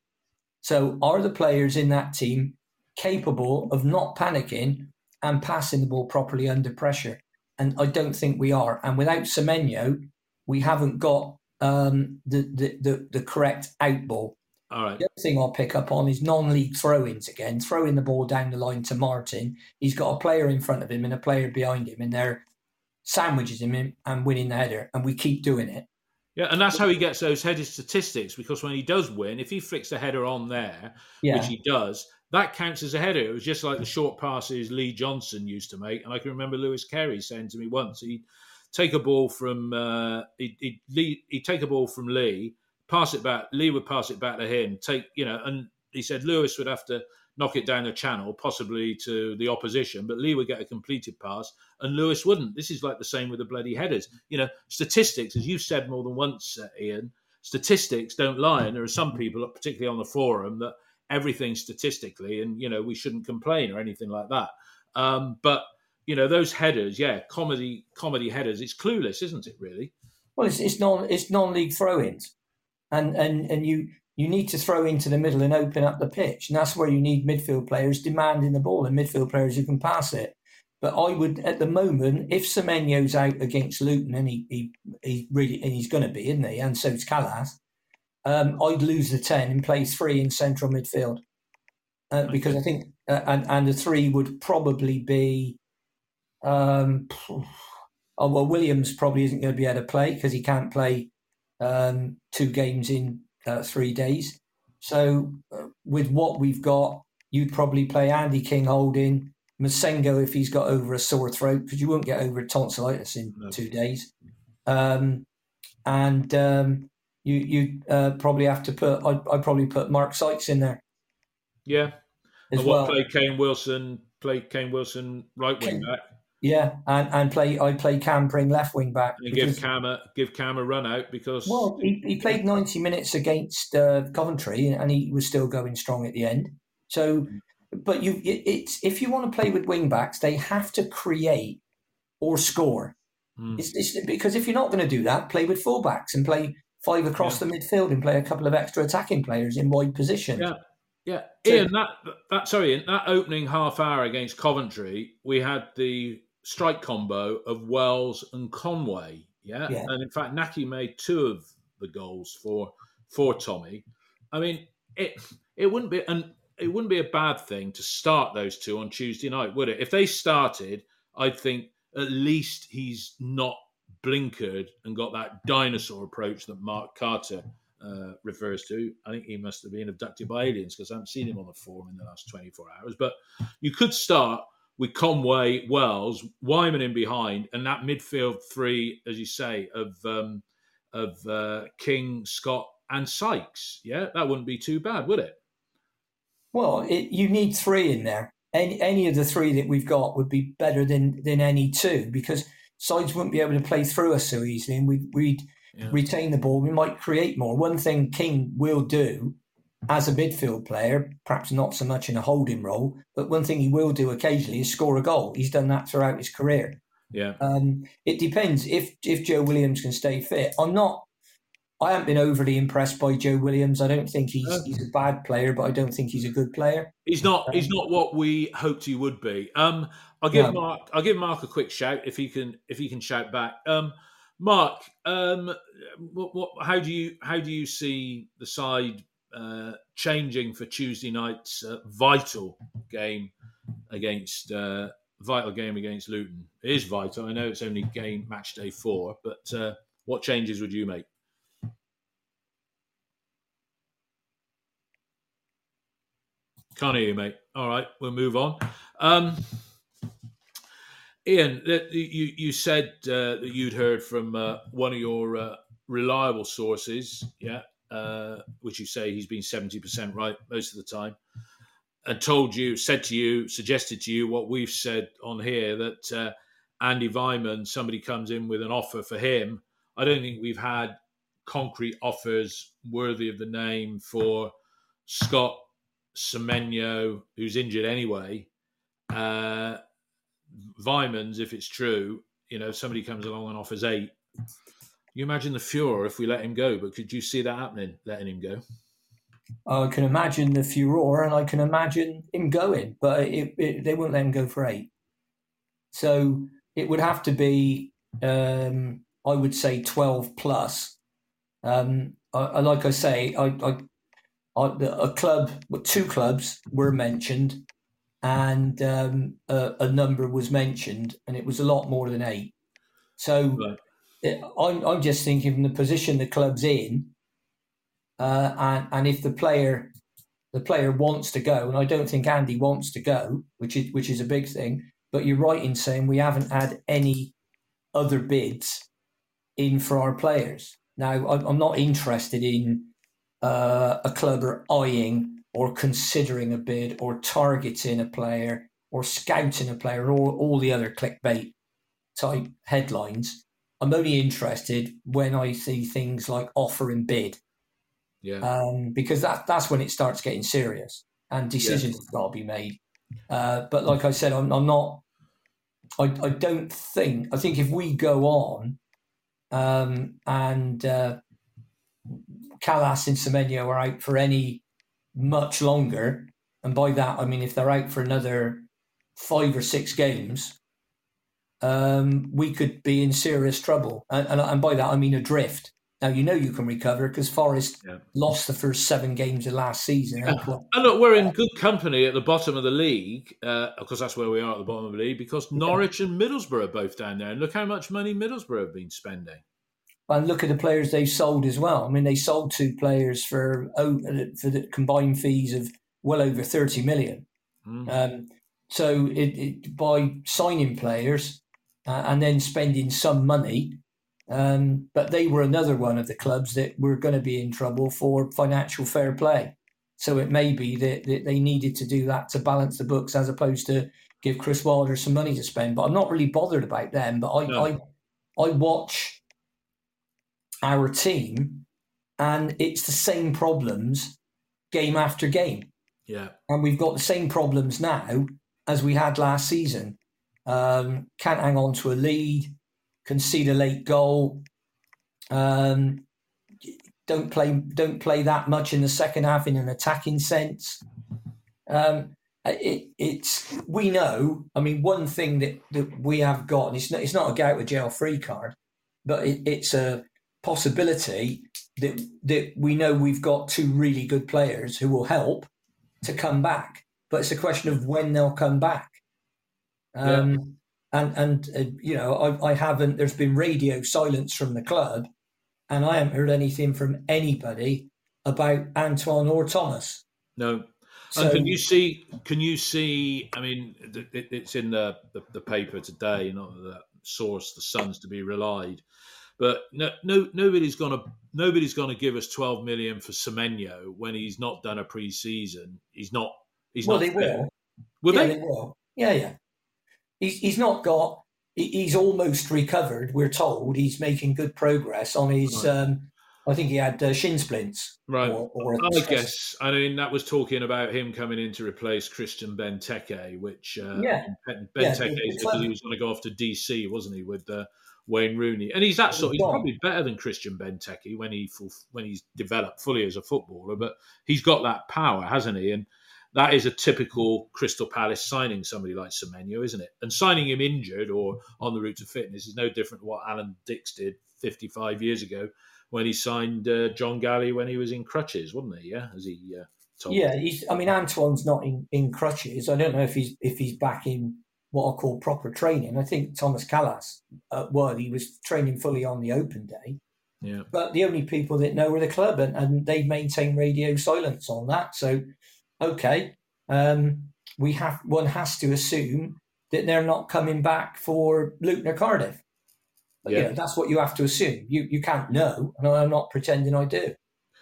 So are the players in that team capable of not panicking and passing the ball properly under pressure? And I don't think we are. And without Semenyo, we haven't got um, the, the, the the correct out ball. All right. The other thing I'll pick up on is non-league throw-ins again, throwing the ball down the line to Martin. He's got a player in front of him and a player behind him, and they're sandwiches him in and winning the header, and we keep doing it. Yeah, and that's how he gets those headed statistics because when he does win, if he flicks the header on there, Yeah. which he does, that counts as a header. It was just like the short passes Lee Johnson used to make. And I can remember Louis Carey saying to me once, he'd take a ball from uh, he'd, he'd, he'd take a ball from Lee, pass it back. Lee would pass it back to him. Take you know, and he said Louis would have to knock it down the channel, possibly to the opposition, but Lee would get a completed pass and Louis wouldn't. This is like the same with the bloody headers. You know, statistics, as you've said more than once, uh, Ian, statistics don't lie. And there are some people, particularly on the forum, that everything statistically, and, you know, we shouldn't complain or anything like that. Um, but, you know, those headers, yeah, comedy, comedy headers, it's clueless, isn't it, really? Well, it's, it's non it's non-league throw-ins, and and and you you need to throw into the middle and open up the pitch, and that's where you need midfield players demanding the ball and midfield players who can pass it. But I would, at the moment, if Semenyo's out against Luton, and he he, he really and he's going to be, isn't he? And so's Kalas. Um, I'd lose the ten and play three in central midfield uh, because I think, uh, and and the three would probably be. Um, oh well, Williams probably isn't going to be able to play because he can't play um, two games in uh, three days. So uh, with what we've got, you'd probably play Andy King holding Massengo if he's got over a sore throat because you won't get over tonsillitis in No. two days. Um, and um, you you uh, probably have to put. I'd, I'd probably put Mark Sykes in there Yeah. as and what well. play Kane Wilson, play Kane Wilson right wing back, Yeah, and and play. I play Cam Pring left wing back. and give because- Cam a give Cam a run out because Well, he, he played 90 minutes against uh, Coventry and he was still going strong at the end. So, but you, it, it's if you want to play with wing backs, they have to create or score. Hmm. It's, it's, because if you're not going to do that, play with fullbacks and play five across the midfield and play a couple of extra attacking players in wide positions. Yeah. Yeah, Ian, that that sorry, in that opening half hour against Coventry, we had the strike combo of Wells and Conway. Yeah, Yeah. and in fact, Nahki made two of the goals for for Tommy. I mean, it it wouldn't be and it wouldn't be a bad thing to start those two on Tuesday night, would it? If they started, I'd think at least he's not blinkered and got that dinosaur approach that Mark Carter uh, refers to. I think he must have been abducted by aliens because I haven't seen him on the forum in the last 24 hours. But you could start with Conway, Wells, Weimann in behind, and that midfield three, as you say, of um, of uh, King, Scott, and Sykes. Yeah, that wouldn't be too bad, would it? Well, it, you need three in there. Any any of the three that we've got would be better than than any two because sides wouldn't be able to play through us so easily, and we'd, we'd Yeah. retain the ball. We might create more. One thing King will do as a midfield player, perhaps not so much in a holding role, but one thing he will do occasionally is score a goal. He's done that throughout his career. Yeah. Um, it depends if if Joe Williams can stay fit. I'm not. I haven't been overly impressed by Joe Williams. I don't think he's he's a bad player, but I don't think he's a good player. He's not. He's not what we hoped he would be. Um, I'll give No. Mark. I'll give Mark a quick shout if he can. If he can shout back. Um, Mark, um, what, what, how do you how do you see the side uh, changing for Tuesday night's uh, vital game against uh, vital game against Luton? It is vital. I know it's only game match day four, but uh, what changes would you make? Can't hear you, mate. All right, we'll move on. Um, Ian, you you said uh, that you'd heard from one of your reliable sources, yeah, uh, which you say he's been seventy percent right most of the time, and told you, said to you, suggested to you what we've said on here that uh, Andi Weimann, somebody comes in with an offer for him. I don't think we've had concrete offers worthy of the name for Scott Semenyo, who's injured anyway. Uh, Weimann's, if it's true, you know, somebody comes along and offers eight. You imagine the furor if we let him go, but could you see that happening, letting him go? I can imagine the furor, and I can imagine him going, but it, it, they won't let him go for eight. So it would have to be, um, I would say, twelve plus. Um, I, I, like I say, I, I, a club, two clubs were mentioned, and um, a, a number was mentioned, and it was a lot more than eight. So Right. I'm, I'm just thinking from the position the club's in, uh, and and if the player the player wants to go, and I don't think Andi wants to go, which is which is a big thing. But you're right in saying we haven't had any other bids in for our players. Now I'm, not interested in uh, a club or eyeing or considering a bid or targeting a player or scouting a player or all the other clickbait type headlines. I'm only interested when I see things like offer and bid Yeah. um, because that that's when it starts getting serious and decisions have got to be made. Uh, but like I said, I'm, I'm not. I, I don't think. I think if we go on, um, and uh, Kalas and Semenyo are out for any much longer, and by that I mean if they're out for another five or six games, um, we could be in serious trouble. And, and, and by that I mean adrift. Now you know you can recover because Forest Yeah. lost the first seven games of last season. And look, we're in good company at the bottom of the league. Uh, of course, that's where we are at the bottom of the league because Norwich and Middlesbrough are both down there. And look how much money Middlesbrough have been spending. And look at the players they've sold as well. I mean, they sold two players for oh, for the combined fees of well over thirty million. Mm. Um, so it, it, by signing players uh, and then spending some money, um, but they were another one of the clubs that were going to be in trouble for financial fair play. So it may be that, that they needed to do that to balance the books as opposed to give Chris Wilder some money to spend. But I'm not really bothered about them. But I, No. I, I watch our team, and it's the same problems game after game Yeah. and we've got the same problems now as we had last season. Um, can't hang on to a lead, concede a late goal. Um, don't play don't play that much in the second half in an attacking sense. Um, it, it's we know. I mean, one thing that, that we have got, and it's not it's not a get out of jail free card, but it, it's a possibility that that we know we've got two really good players who will help to come back, but it's a question of when they'll come back. Um, And and uh, you know, I, I haven't. There's been radio silence from the club and I haven't heard anything from anybody about Antoine or Thomas. No. So and can you see? Can you see? I mean, it, it's in the, the the paper today, not the source, the Sun's to be relied. But no, no, nobody's gonna nobody's gonna give us twelve million for Semenyo when he's not done a pre-season. He's not. He's well, not. they fit. will. Will yeah, they? will. Yeah, yeah. He's he's not got. He's almost recovered. We're told he's making good progress on his. Right. Um, I think he had uh, shin splints. Right. Or, or I guess. I mean, that was talking about him coming in to replace Christian Benteke, which uh, Yeah. Ben- Yeah, Benteke it's because he was going to go off to DC, wasn't he, with uh, Wayne Rooney? And he's that sort. He's gone. probably better than Christian Benteke when he when he's developed fully as a footballer. But he's got that power, hasn't he? And that is a typical Crystal Palace signing somebody like Semenyo, isn't it? And signing him injured or on the route to fitness is no different to what Alan Dicks did 55 years ago when he signed uh, John Galley when he was in crutches, wasn't he? Yeah, as he uh, told Yeah, he's. I mean, Antoine's not in, in crutches. I don't know if he's if he's back in what I call proper training. I think Thomas Kalas, uh, well, he was training fully on the open day. Yeah. But the only people that know are the club, and, and they maintain radio silence on that. So, okay, um, we have one has to assume that they're not coming back for Luton or Cardiff. But, you Yeah. know, that's what you have to assume. You you can't know, and I'm not pretending I do.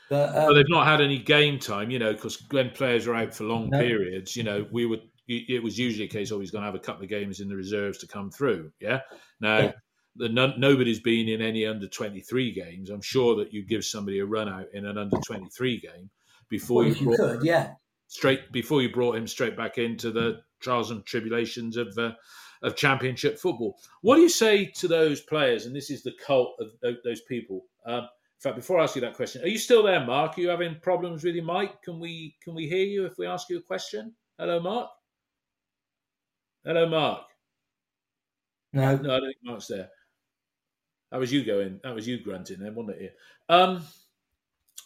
But um, But they've not had any game time, you know, because when players are out for long No. periods, you know, we would. It was usually a case of he's going to have a couple of games in the reserves to come through. Yeah. Now, Yeah. the no, nobody's been in any under twenty three games. I'm sure that you give somebody a run out in an under twenty three game before well, you you could, yeah. Straight before you brought him straight back into the trials and tribulations of uh, of championship football. What do you say to those players? And this is the cult of those people. Um, in fact, before I ask you that question, are you still there, Mark? Are you having problems with your mic? Can we can we hear you if we ask you a question? Hello, Mark. Hello, Mark. No, No, I don't think Mark's there. That was you going. That was you grunting then, wasn't it? Um,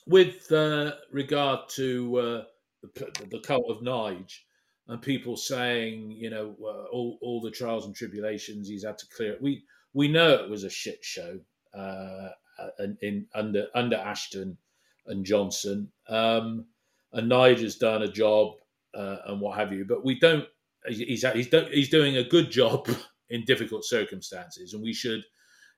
with uh, regard to uh, the, the cult of Nige and people saying, you know, uh, all, all the trials and tribulations he's had to clear. We we know it was a shit show uh, in, in under under Ashton and Johnson, um, and Nige has done a job uh, and what have you. But we don't. He's he's do, he's doing a good job in difficult circumstances, and we should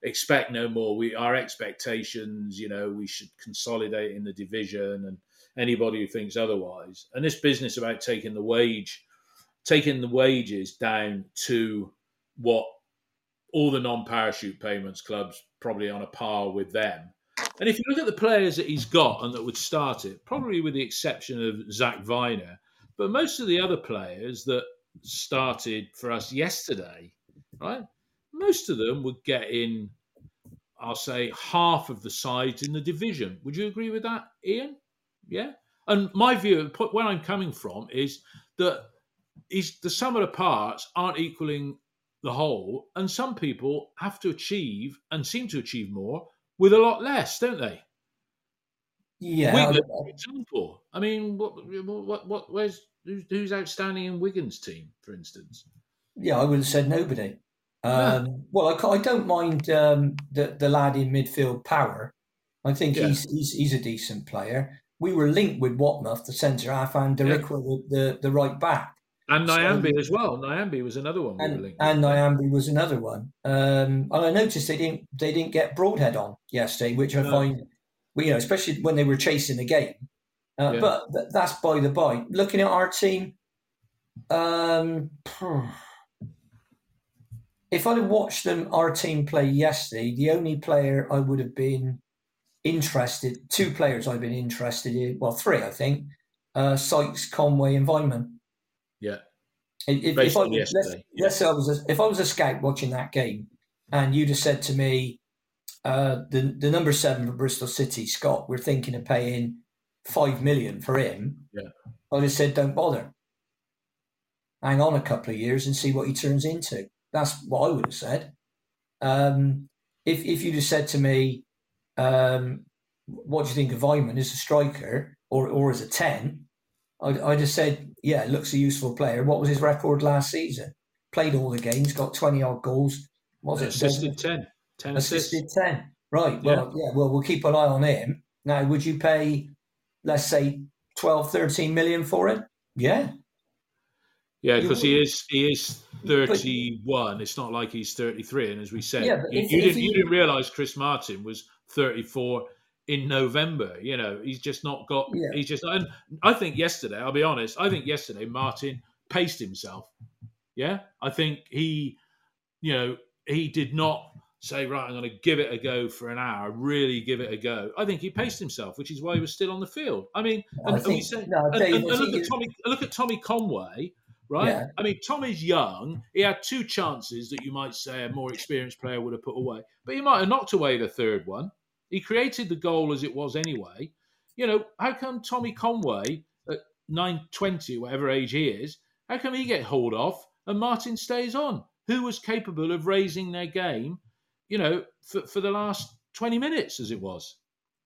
expect no more. We our expectations, you know, we should consolidate in the division, and anybody who thinks otherwise. And this business about taking the wage, taking the wages down to what all the non-parachute payments clubs probably on a par with them. And if you look at the players that he's got and that would start it, probably with the exception of Zak Vyner, but most of the other players that started for us yesterday, right? Most of them would get in, I'll say, half of the sides in the division. Would you agree with that, Ian? Yeah. And my view, where I'm coming from, is that is the sum of the parts aren't equaling the whole, and some people have to achieve and seem to achieve more with a lot less, don't they? yeah. Wigan, for example. I mean, what, what, what, where's who's, who's outstanding in Wigan's team, for instance? Yeah, I would have said nobody. Um, Well, I, I don't mind um, the the lad in midfield power. I think Yeah. he's, he's he's a decent player. We were linked with Whatmough, the centre half, and Yeah. Darikwa, the, the right back, And So- Nyambe as well. Nyambe was another one we were and linked and. Nyambe was another one. Um, and I noticed they didn't they didn't get Broadhead on yesterday, which I No. find, well, you know, especially when they were chasing the game. Uh, Yeah. But th- that's by the by. Looking at our team, um, if I'd have watched them, our team play yesterday, the only player I would have been interested, two players I've been interested in, well, three, I think, uh, Sykes, Conway, and Weimann. Yeah. If, if, I was, let's, yeah. let's say I was a, if I was a scout watching that game, and you'd have said to me, uh, the the number seven for Bristol City, Scott, we're thinking of paying five million for him. Yeah. I'd have said, don't bother. Hang on a couple of years and see what he turns into. That's what I would have said. Um, if if you'd have said to me, um, what do you think of Weimann as a striker or or as a ten? I'd, I'd have said, yeah, looks a useful player. What was his record last season? Played all the games, got twenty odd goals. Was it assisted 10. 10 assists. assisted ten? Right. Well, yeah. Well, we'll keep an eye on him. Now, would you pay, let's say, 12, 13 million for him? Yeah. Yeah, because he is he is thirty one. It's not like he's thirty three. And as we said, Yeah, you, if- you if didn't he- you didn't realise Chris Martin was thirty four in November. You know, he's just not got. Yeah. He's just. And I think yesterday, I'll be honest. I think yesterday Martin paced himself. Yeah, I think he, you know, he did not say right. I'm going to give it a go for an hour. Really give it a go. I think he paced himself, which is why he was still on the field. I mean, I and, say, no, and- and- look at Tommy. Look at Tommy Conway right? Yeah. I mean, Tommy's young. He had two chances that you might say a more experienced player would have put away, but he might have knocked away the third one. He created the goal as it was anyway. You know, how come Tommy Conway at nine twenty, whatever age he is, how come he get hauled off and Martin stays on? Who was capable of raising their game? You know, for, for the last twenty minutes as it was.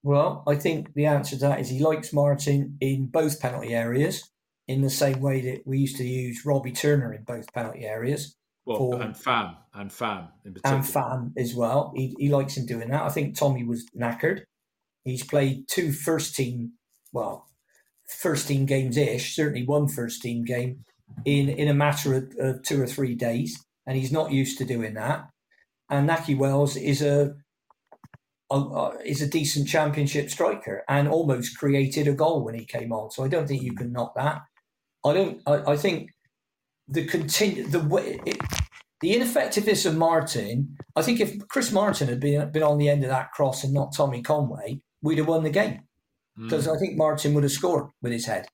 Well, I think the answer to that is he likes Martin in both penalty areas, in the same way that we used to use Robbie Turner in both penalty areas, Well, For- and Fam and Fam in particular. and Fam as well. He, he likes him doing that. I think Tommy was knackered. He's played two first team, well, first team games ish, certainly one first team game in, in a matter of, of two or three days, and he's not used to doing that. And Nahki Wells is a, a, is a decent championship striker and almost created a goal when he came on. So I don't think you can knock that. I don't. I, I think the continue the way it, the ineffectiveness of Martin. I think if Chris Martin had been been on the end of that cross and not Tommy Conway, we'd have won the game Mm. because I think Martin would have scored with his head.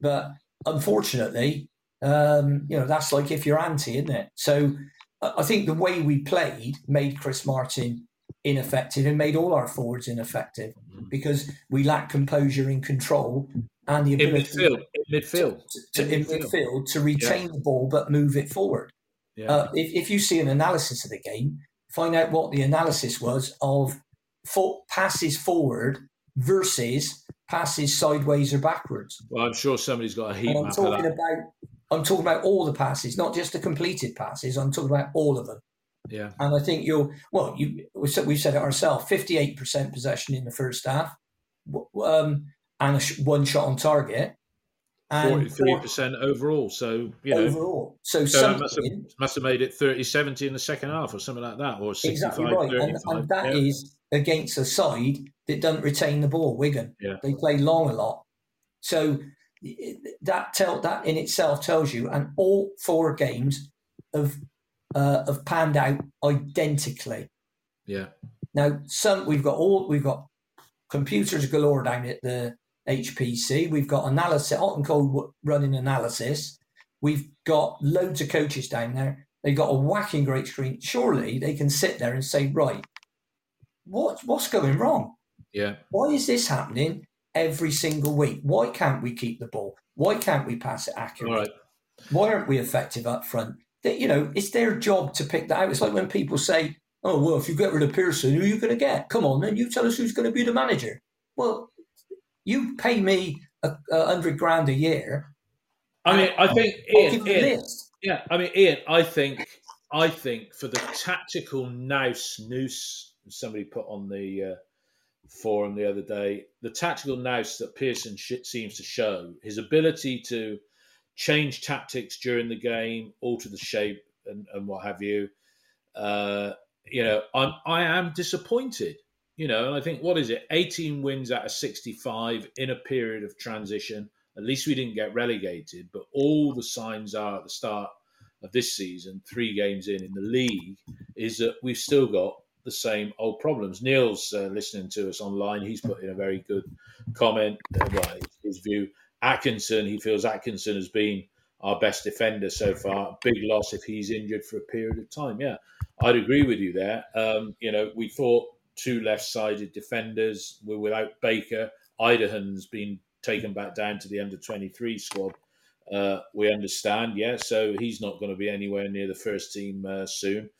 But unfortunately, um, you know that's like if you're anti, isn't it? So I I think the way we played made Chris Martin ineffective and made all our forwards ineffective because we lack composure and control and the in ability midfield, in midfield, to, in midfield to retain the ball but move it forward. Yeah. Uh, if, if you see an analysis of the game, find out what the analysis was of for, passes forward versus passes sideways or backwards. well, I'm sure somebody's got a heat And I'm talking that. about I'm talking about all the passes, not just the completed passes. I'm talking about all of them. Yeah, And I think you'll well, you we said we said it ourselves: fifty-eight percent possession in the first half, um, and a sh- one shot on target, and forty-three percent overall. So you know, overall. So, so must have, must have made it 30-70 in the second half or something like that, or 65 exactly right, and, 35. and that is yeah. against a side that doesn't retain the ball. Wigan, Yeah. they play long a lot, so that tell that in itself tells you, and all four games have uh, have panned out identically. yeah, Now, some we've got all we've got computers galore down at the HPC. We've got analysis, hot and cold running analysis. We've got loads of coaches down there. They've got a whacking great screen. Surely they can sit there and say, right, what what's going wrong? yeah. Why is this happening every single week? Why can't we keep the ball? Why can't we pass it accurately? right. why aren't we effective up front? That you know, it's their job to pick that out. It's like when people say, "Oh, well, if you get rid of Pearson, who are you going to get? Come on, then you tell us who's going to be the manager." Well, you pay me a, a hundred grand a year. I mean, I think Ian, give you a Ian, yeah. I mean, Ian, I think, I think for the tactical nous noose somebody put on the uh, forum the other day, the tactical nous that Pearson seems to show, his ability to change tactics during the game, alter the shape, and, and what have you. Uh, you know, I'm I am disappointed. You know, and I think what is it? 18 wins out of 65 in a period of transition. At least we didn't get relegated, but all the signs are at the start of this season, three games in in the league, is that we've still got the same old problems. Neil's uh, listening to us online. He's put in a very good comment. Uh, well, his view. Atkinson, he feels Atkinson has been our best defender so far. Big loss if he's injured for a period of time. Yeah, I'd agree with you there. Um, you know, we thought two left-sided defenders We're without Baker. Idehen's been taken back down to the under 23 squad. Uh, we understand, yeah. So he's not going to be anywhere near the first team uh, soon.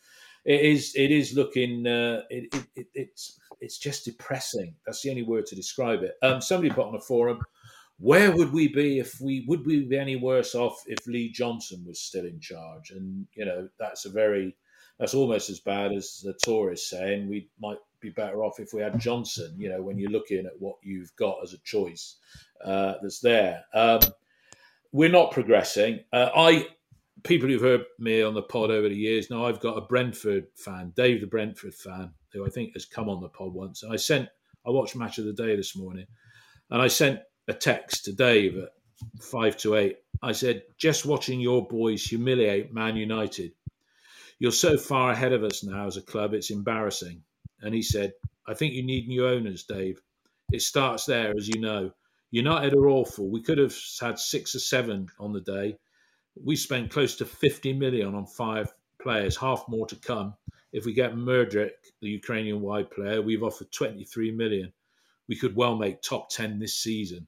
It is. It is looking. Uh, it, it, it, it's. It's just depressing. That's the only word to describe it. Um, somebody put on a forum. Where would we be if we would we be any worse off if Lee Johnson was still in charge? And you know that's a very that's almost as bad as the tourists saying we might be better off if we had Johnson. You know, when you're looking at what you've got as a choice uh, that's there. Um, we're not progressing. Uh, I people who've heard me on the pod over the years now, I've got a Brentford fan, Dave the Brentford fan, who I think has come on the pod once. And I sent, I watched Match of the Day this morning, and I sent a text to Dave at five to eight. I said, just watching your boys humiliate Man United. You're so far ahead of us now as a club, it's embarrassing. And he said, I think you need new owners, Dave. It starts there, as you know. United are awful. We could have had six or seven on the day we spent close to 50 million on five players, half more to come. If we get Mudryk, the Ukrainian wide player, we've offered 23 million. We could well make top 10 this season.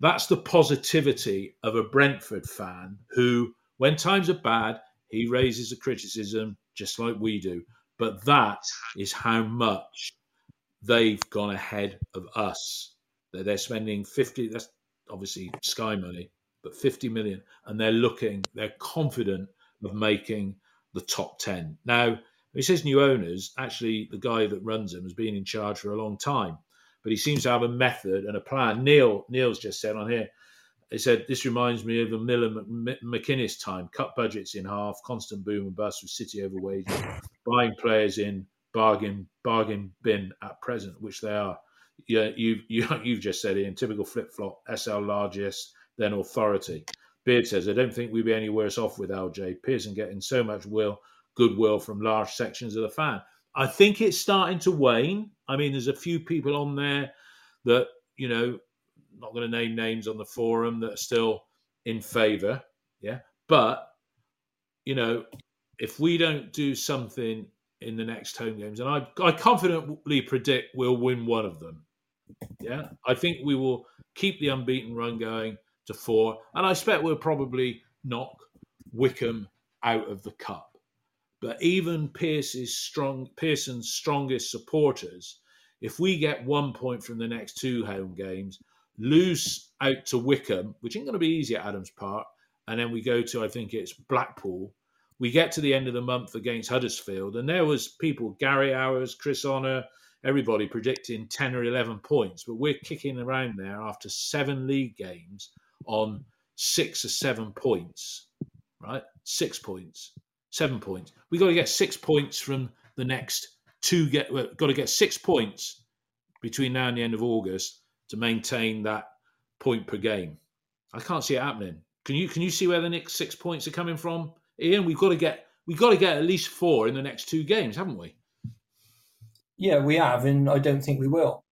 That's the positivity of a Brentford fan who, when times are bad, he raises a criticism just like we do. But that is how much they've gone ahead of us. That they're spending 50, that's obviously Sky money, but 50 million, and they're looking, they're confident of making the top 10. Now, he says new owners, actually, the guy that runs them has been in charge for a long time, but he seems to have a method and a plan. Neil, Neil's just said on here, he said, This reminds me of the Millen McInnes time, cut budgets in half, constant boom and bust with City over wages, buying players in bargain bargain bin at present, which they are. Yeah, you you you've just said it in typical flip flop SL largest than authority. Beard says, I don't think we'd be any worse off with LJ Pearson getting so much will goodwill from large sections of the fan. I think it's starting to wane. I mean, there's a few people on there that, you know, not going to name names on the forum that are still in favour. Yeah. But, you know, if we don't do something in the next home games, and I, I confidently predict we'll win one of them. Yeah. I think we will keep the unbeaten run going to four, and I expect we'll probably knock Wycombe out of the cup. But even Pearce's strong Pearson's strongest supporters, if we get one point from the next two home games, lose out to Wycombe, which ain't going to be easy at Adams Park, and then we go to I think it's Blackpool. We get to the end of the month against Huddersfield, and there was people, Gary Hours, Chris Honor, everybody predicting 10 or 11 points, but we're kicking around there after seven league games on six or seven points, right? Six points, seven points. We got to get six points from the next two. Get got to get six points between now and the end of August to maintain that point per game. I can't see it happening. Can you? Can you see where the next six points are coming from, Ian? We've got to get we've got to get at least four in the next two games, haven't we? Yeah, we have, and I don't think we will.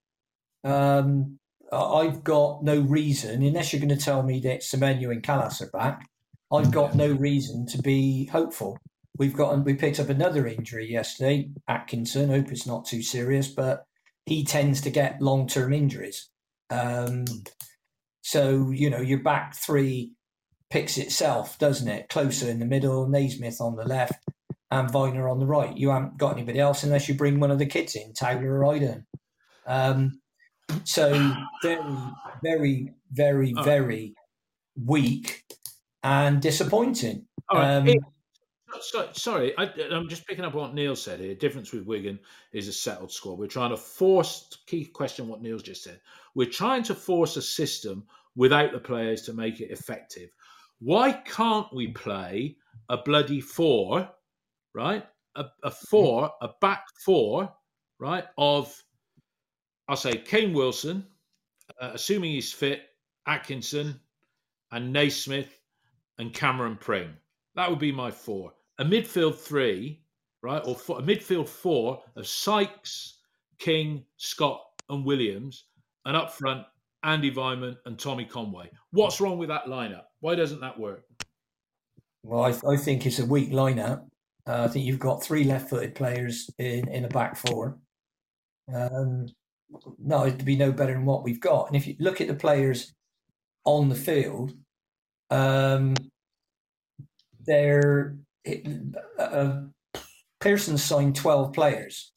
Um, I've got no reason, unless you're going to tell me that Semenyo and Kalas are back, I've got no reason to be hopeful. We've got we picked up another injury yesterday, Atkinson. Hope it's not too serious, but he tends to get long term injuries. Um, so you know your back three picks itself, doesn't it? Klose in the middle, Naismith on the left, and Vyner on the right. You haven't got anybody else unless you bring one of the kids in, Towler or Idehen. Um, so very, very, very, very weak and disappointing. Um, so, sorry, I, am just picking up what Neil said here. Difference with Wigan is a settled squad. We're trying to force. Key question: What Neil's just said. We're trying to force a system without the players to make it effective. Why can't we play a bloody four, right? A, a four, a back four, right? Of I'll say Kane Wilson, uh, assuming he's fit, Atkinson, and Naismith and Cameron Pring. That would be my four. A midfield three, right, or four, a midfield four of Sykes, King, Scott, and Williams, and up front Andi Weimann and Tommy Conway. What's wrong with that lineup? Why doesn't that work? Well, I, I think it's a weak lineup. Uh, I think you've got three left-footed players in in a back four. Um, no, it'd be no better than what we've got. And if you look at the players on the field, um, they're uh, Pearson signed twelve players.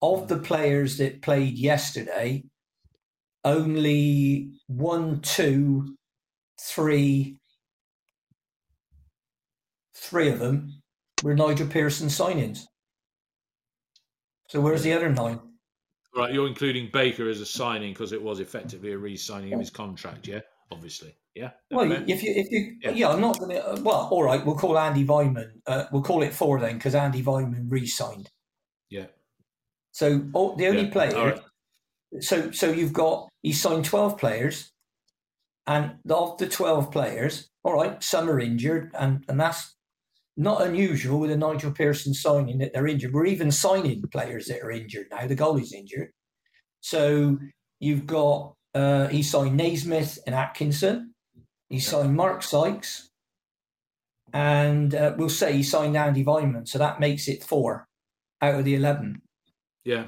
Of the players that played yesterday, only one, two, three, three of them were Nigel Pearson signings. So where's the other nine? Right, you're including Baker as a signing because it was effectively a re-signing of his contract. Yeah, obviously. Yeah. Well, Okay. if you if you Yeah. yeah, I'm not gonna. Uh, well, all right, we'll call Andi Weimann. Uh, we'll call it four then because Andi Weimann re-signed. yeah. So all, the only Yeah, player. all right. So so you've got he signed twelve players, and of the twelve players, all right, some are injured, and and that's not unusual with a Nigel Pearson signing that they're injured. We're even signing players that are injured now. The goalie's injured, so you've got uh, he signed Naismith and Atkinson. He signed Mark Sykes, and uh, we'll say he signed Andi Weimann, so that makes it four out of the eleven. Yeah.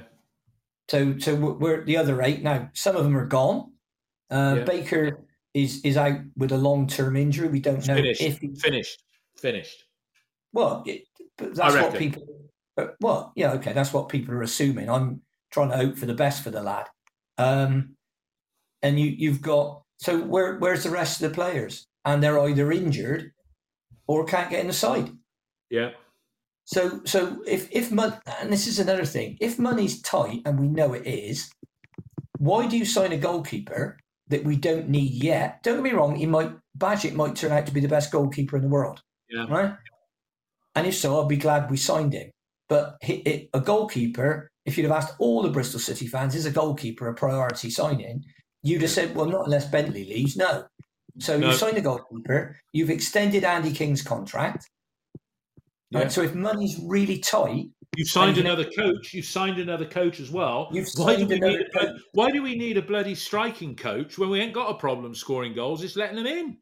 So, so we're- we're the other eight now. Some of them are gone. Uh, Yeah. Baker is is out with a long term injury. We don't know Finished. if he, Finished. Finished. well, it, but that's what people. But, well, yeah, okay, that's what people are assuming. I'm trying to hope for the best for the lad. Um, and you you've got so where where's the rest of the players? And they're either injured or can't get in the side. Yeah. So, so if if money, and this is another thing, if money's tight, and we know it is, why do you sign a goalkeeper that we don't need yet? Don't get me wrong, he might Bajic might turn out to be the best goalkeeper in the world, Yeah. right? And if so, I'll be glad we signed him. But he, it, a goalkeeper, if you'd have asked all the Bristol City fans, is a goalkeeper a priority signing? You'd have said, well, not unless Bentley leaves. No. So No. you signed a goalkeeper. You've extended Andy King's contract. Yeah. Right, so if money's really tight, You've signed And you know- another coach. You've signed another coach as well. You've why do we a. Why do we need a bloody striking coach when we ain't got a problem scoring goals? It's letting them in.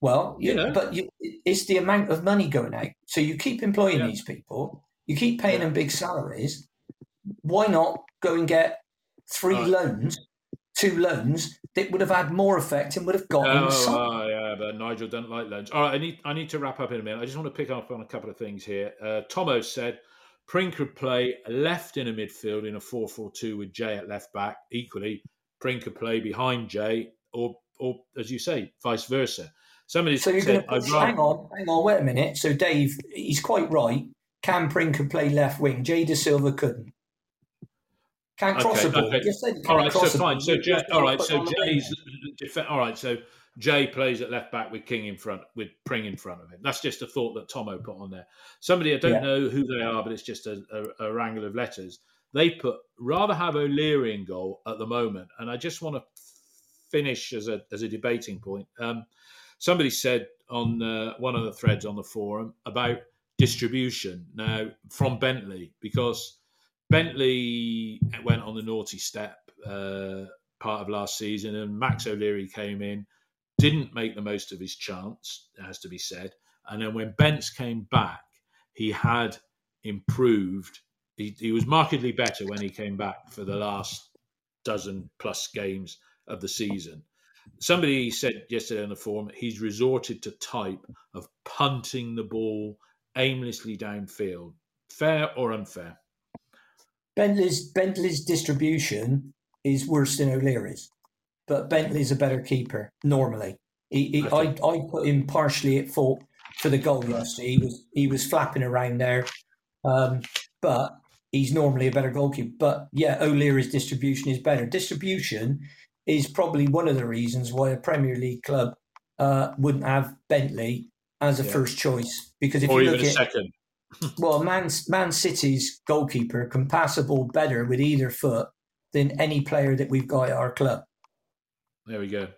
Well, you You know. but you, it's the amount of money going out. So you keep employing Yeah. these people, you keep paying Yeah. them big salaries. Why not go and get three Right. loans, two loans that would have had more effect and would have got Oh, side? oh, yeah, but Nigel doesn't like loans. All right, I need I need to wrap up in a minute. I just want to pick up on a couple of things here. Uh, Tomo said Pring could play left in a midfield in a 4-4-2 with Jay at left back. Equally, Pring could play behind Jay, or or as you say, vice versa. Somebody So you're going to I'd put, rather, hang on, hang on, wait a minute. So Dave, he's quite right. Cam Pring could play left wing. Jay Dasilva couldn't. Can't cross Okay, a ball. okay. You just said he can't right, so fine. So Jay, all right, so on the wing. Jay's def- all right. So Jay plays at left back with King in front, with Pring in front of him. That's just a thought that Tomo put on there. Somebody I don't Yeah. know who they are, but it's just a, a, a wrangle of letters. They put rather have O'Leary in goal at the moment, and I just want to finish as a as a debating point. Um, somebody said on uh, one of the threads on the forum about distribution now from Bentley because Bentley went on the naughty step uh, part of last season, and Max O'Leary came in, didn't make the most of his chance, has to be said. And then when Bents came back, he had improved. He, he was markedly better when he came back for the last dozen plus games of the season. Somebody said yesterday on the forum he's resorted to type of punting the ball aimlessly downfield. Fair or unfair? Bentley's Bentley's distribution is worse than O'Leary's, but Bentley's a better keeper normally. He, he, I. I put him partially at fault for the goal yesterday. He was he was flapping around there, um, but he's normally a better goalkeeper. But yeah, O'Leary's distribution is better. Distribution is probably one of the reasons why a Premier League club uh, wouldn't have Bentley as a Yeah. first choice because if or you look at second? Well, Man, Man City's goalkeeper can pass a ball better with either foot than any player that we've got at our club. There we go.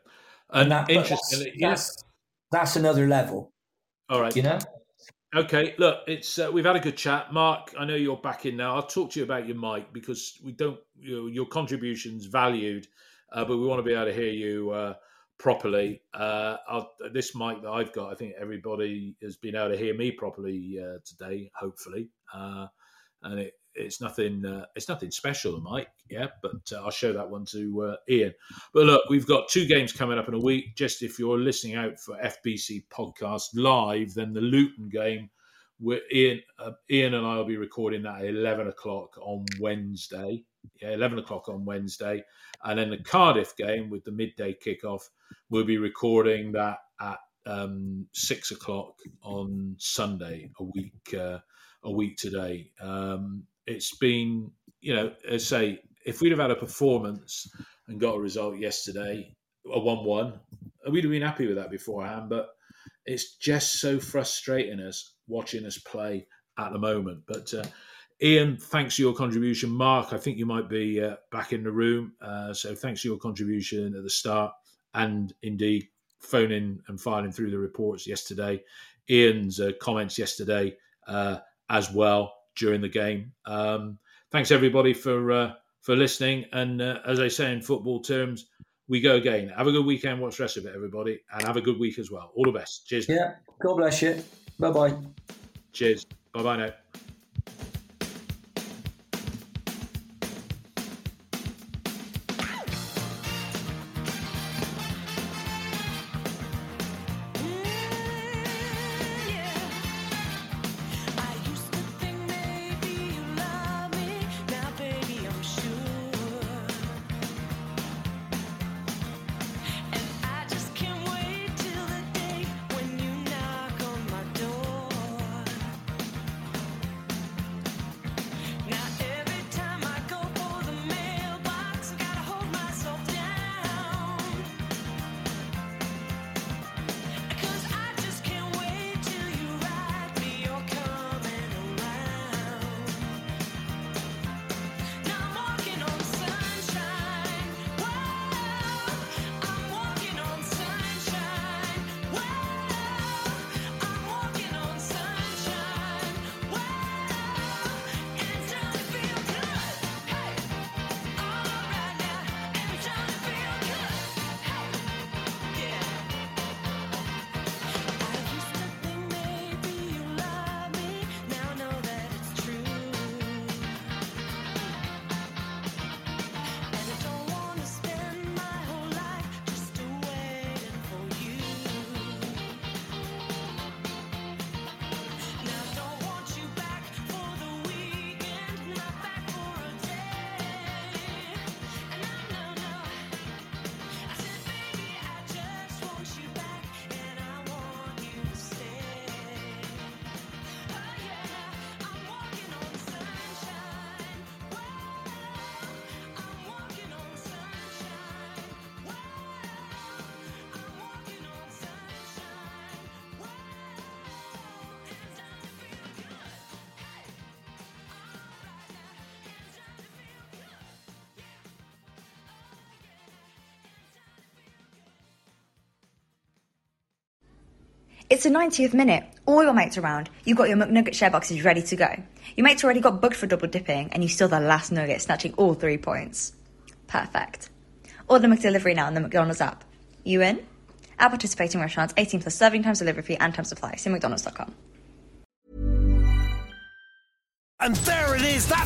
And, that- interestingly, that's, yes. that's, that's another level, All right. you know? Okay, look, it's uh, we've had a good chat, Mark. I know you're back in now. I'll talk to you about your mic because we don't you know, your contributions valued, uh, but we want to be able to hear you uh, properly. Uh, this mic that I've got, I think everybody has been able to hear me properly uh, today, hopefully, uh, and it, it's nothing uh, it's nothing special, the mic, yeah. But uh, I'll show that one to uh, Ian. But look, we've got two games coming up in a week. Just if you're listening out for FBC podcast live, then the Luton game, Ian, Ian and I will be recording that at 11 o'clock on Wednesday. Yeah, 11 o'clock on Wednesday. And then the Cardiff game with the midday kickoff, we'll be recording that at um, six o'clock on Sunday, a week uh, a week today. Um, it's been you know, as say, if we'd have had a performance and got a result yesterday, a one-one, we'd have been happy with that beforehand. But it's just so frustrating us watching us play at the moment. But uh, Ian, thanks for your contribution. Mark, I think you might be uh, back in the room. Uh, so thanks for your contribution at the start and indeed phoning and filing through the reports yesterday. Ian's uh, comments yesterday uh, as well during the game. Um, thanks everybody for uh, for listening. And uh, as I say in football terms, we go again. Have a good weekend. Watch the rest of it, everybody, and have a good week as well. All the best. Cheers. Yeah. God bless you. Bye bye. Cheers. Bye bye now. It's the 90th minute. All your mates around. You've got your McNugget share boxes ready to go. Your mates already got booked for double dipping, and you still the last nugget, snatching all three points. Perfect. Order the McDelivery now on the McDonald's app. You in? At participating restaurants, 18 plus serving times, delivery fee, and time supply. See McDonald's.com.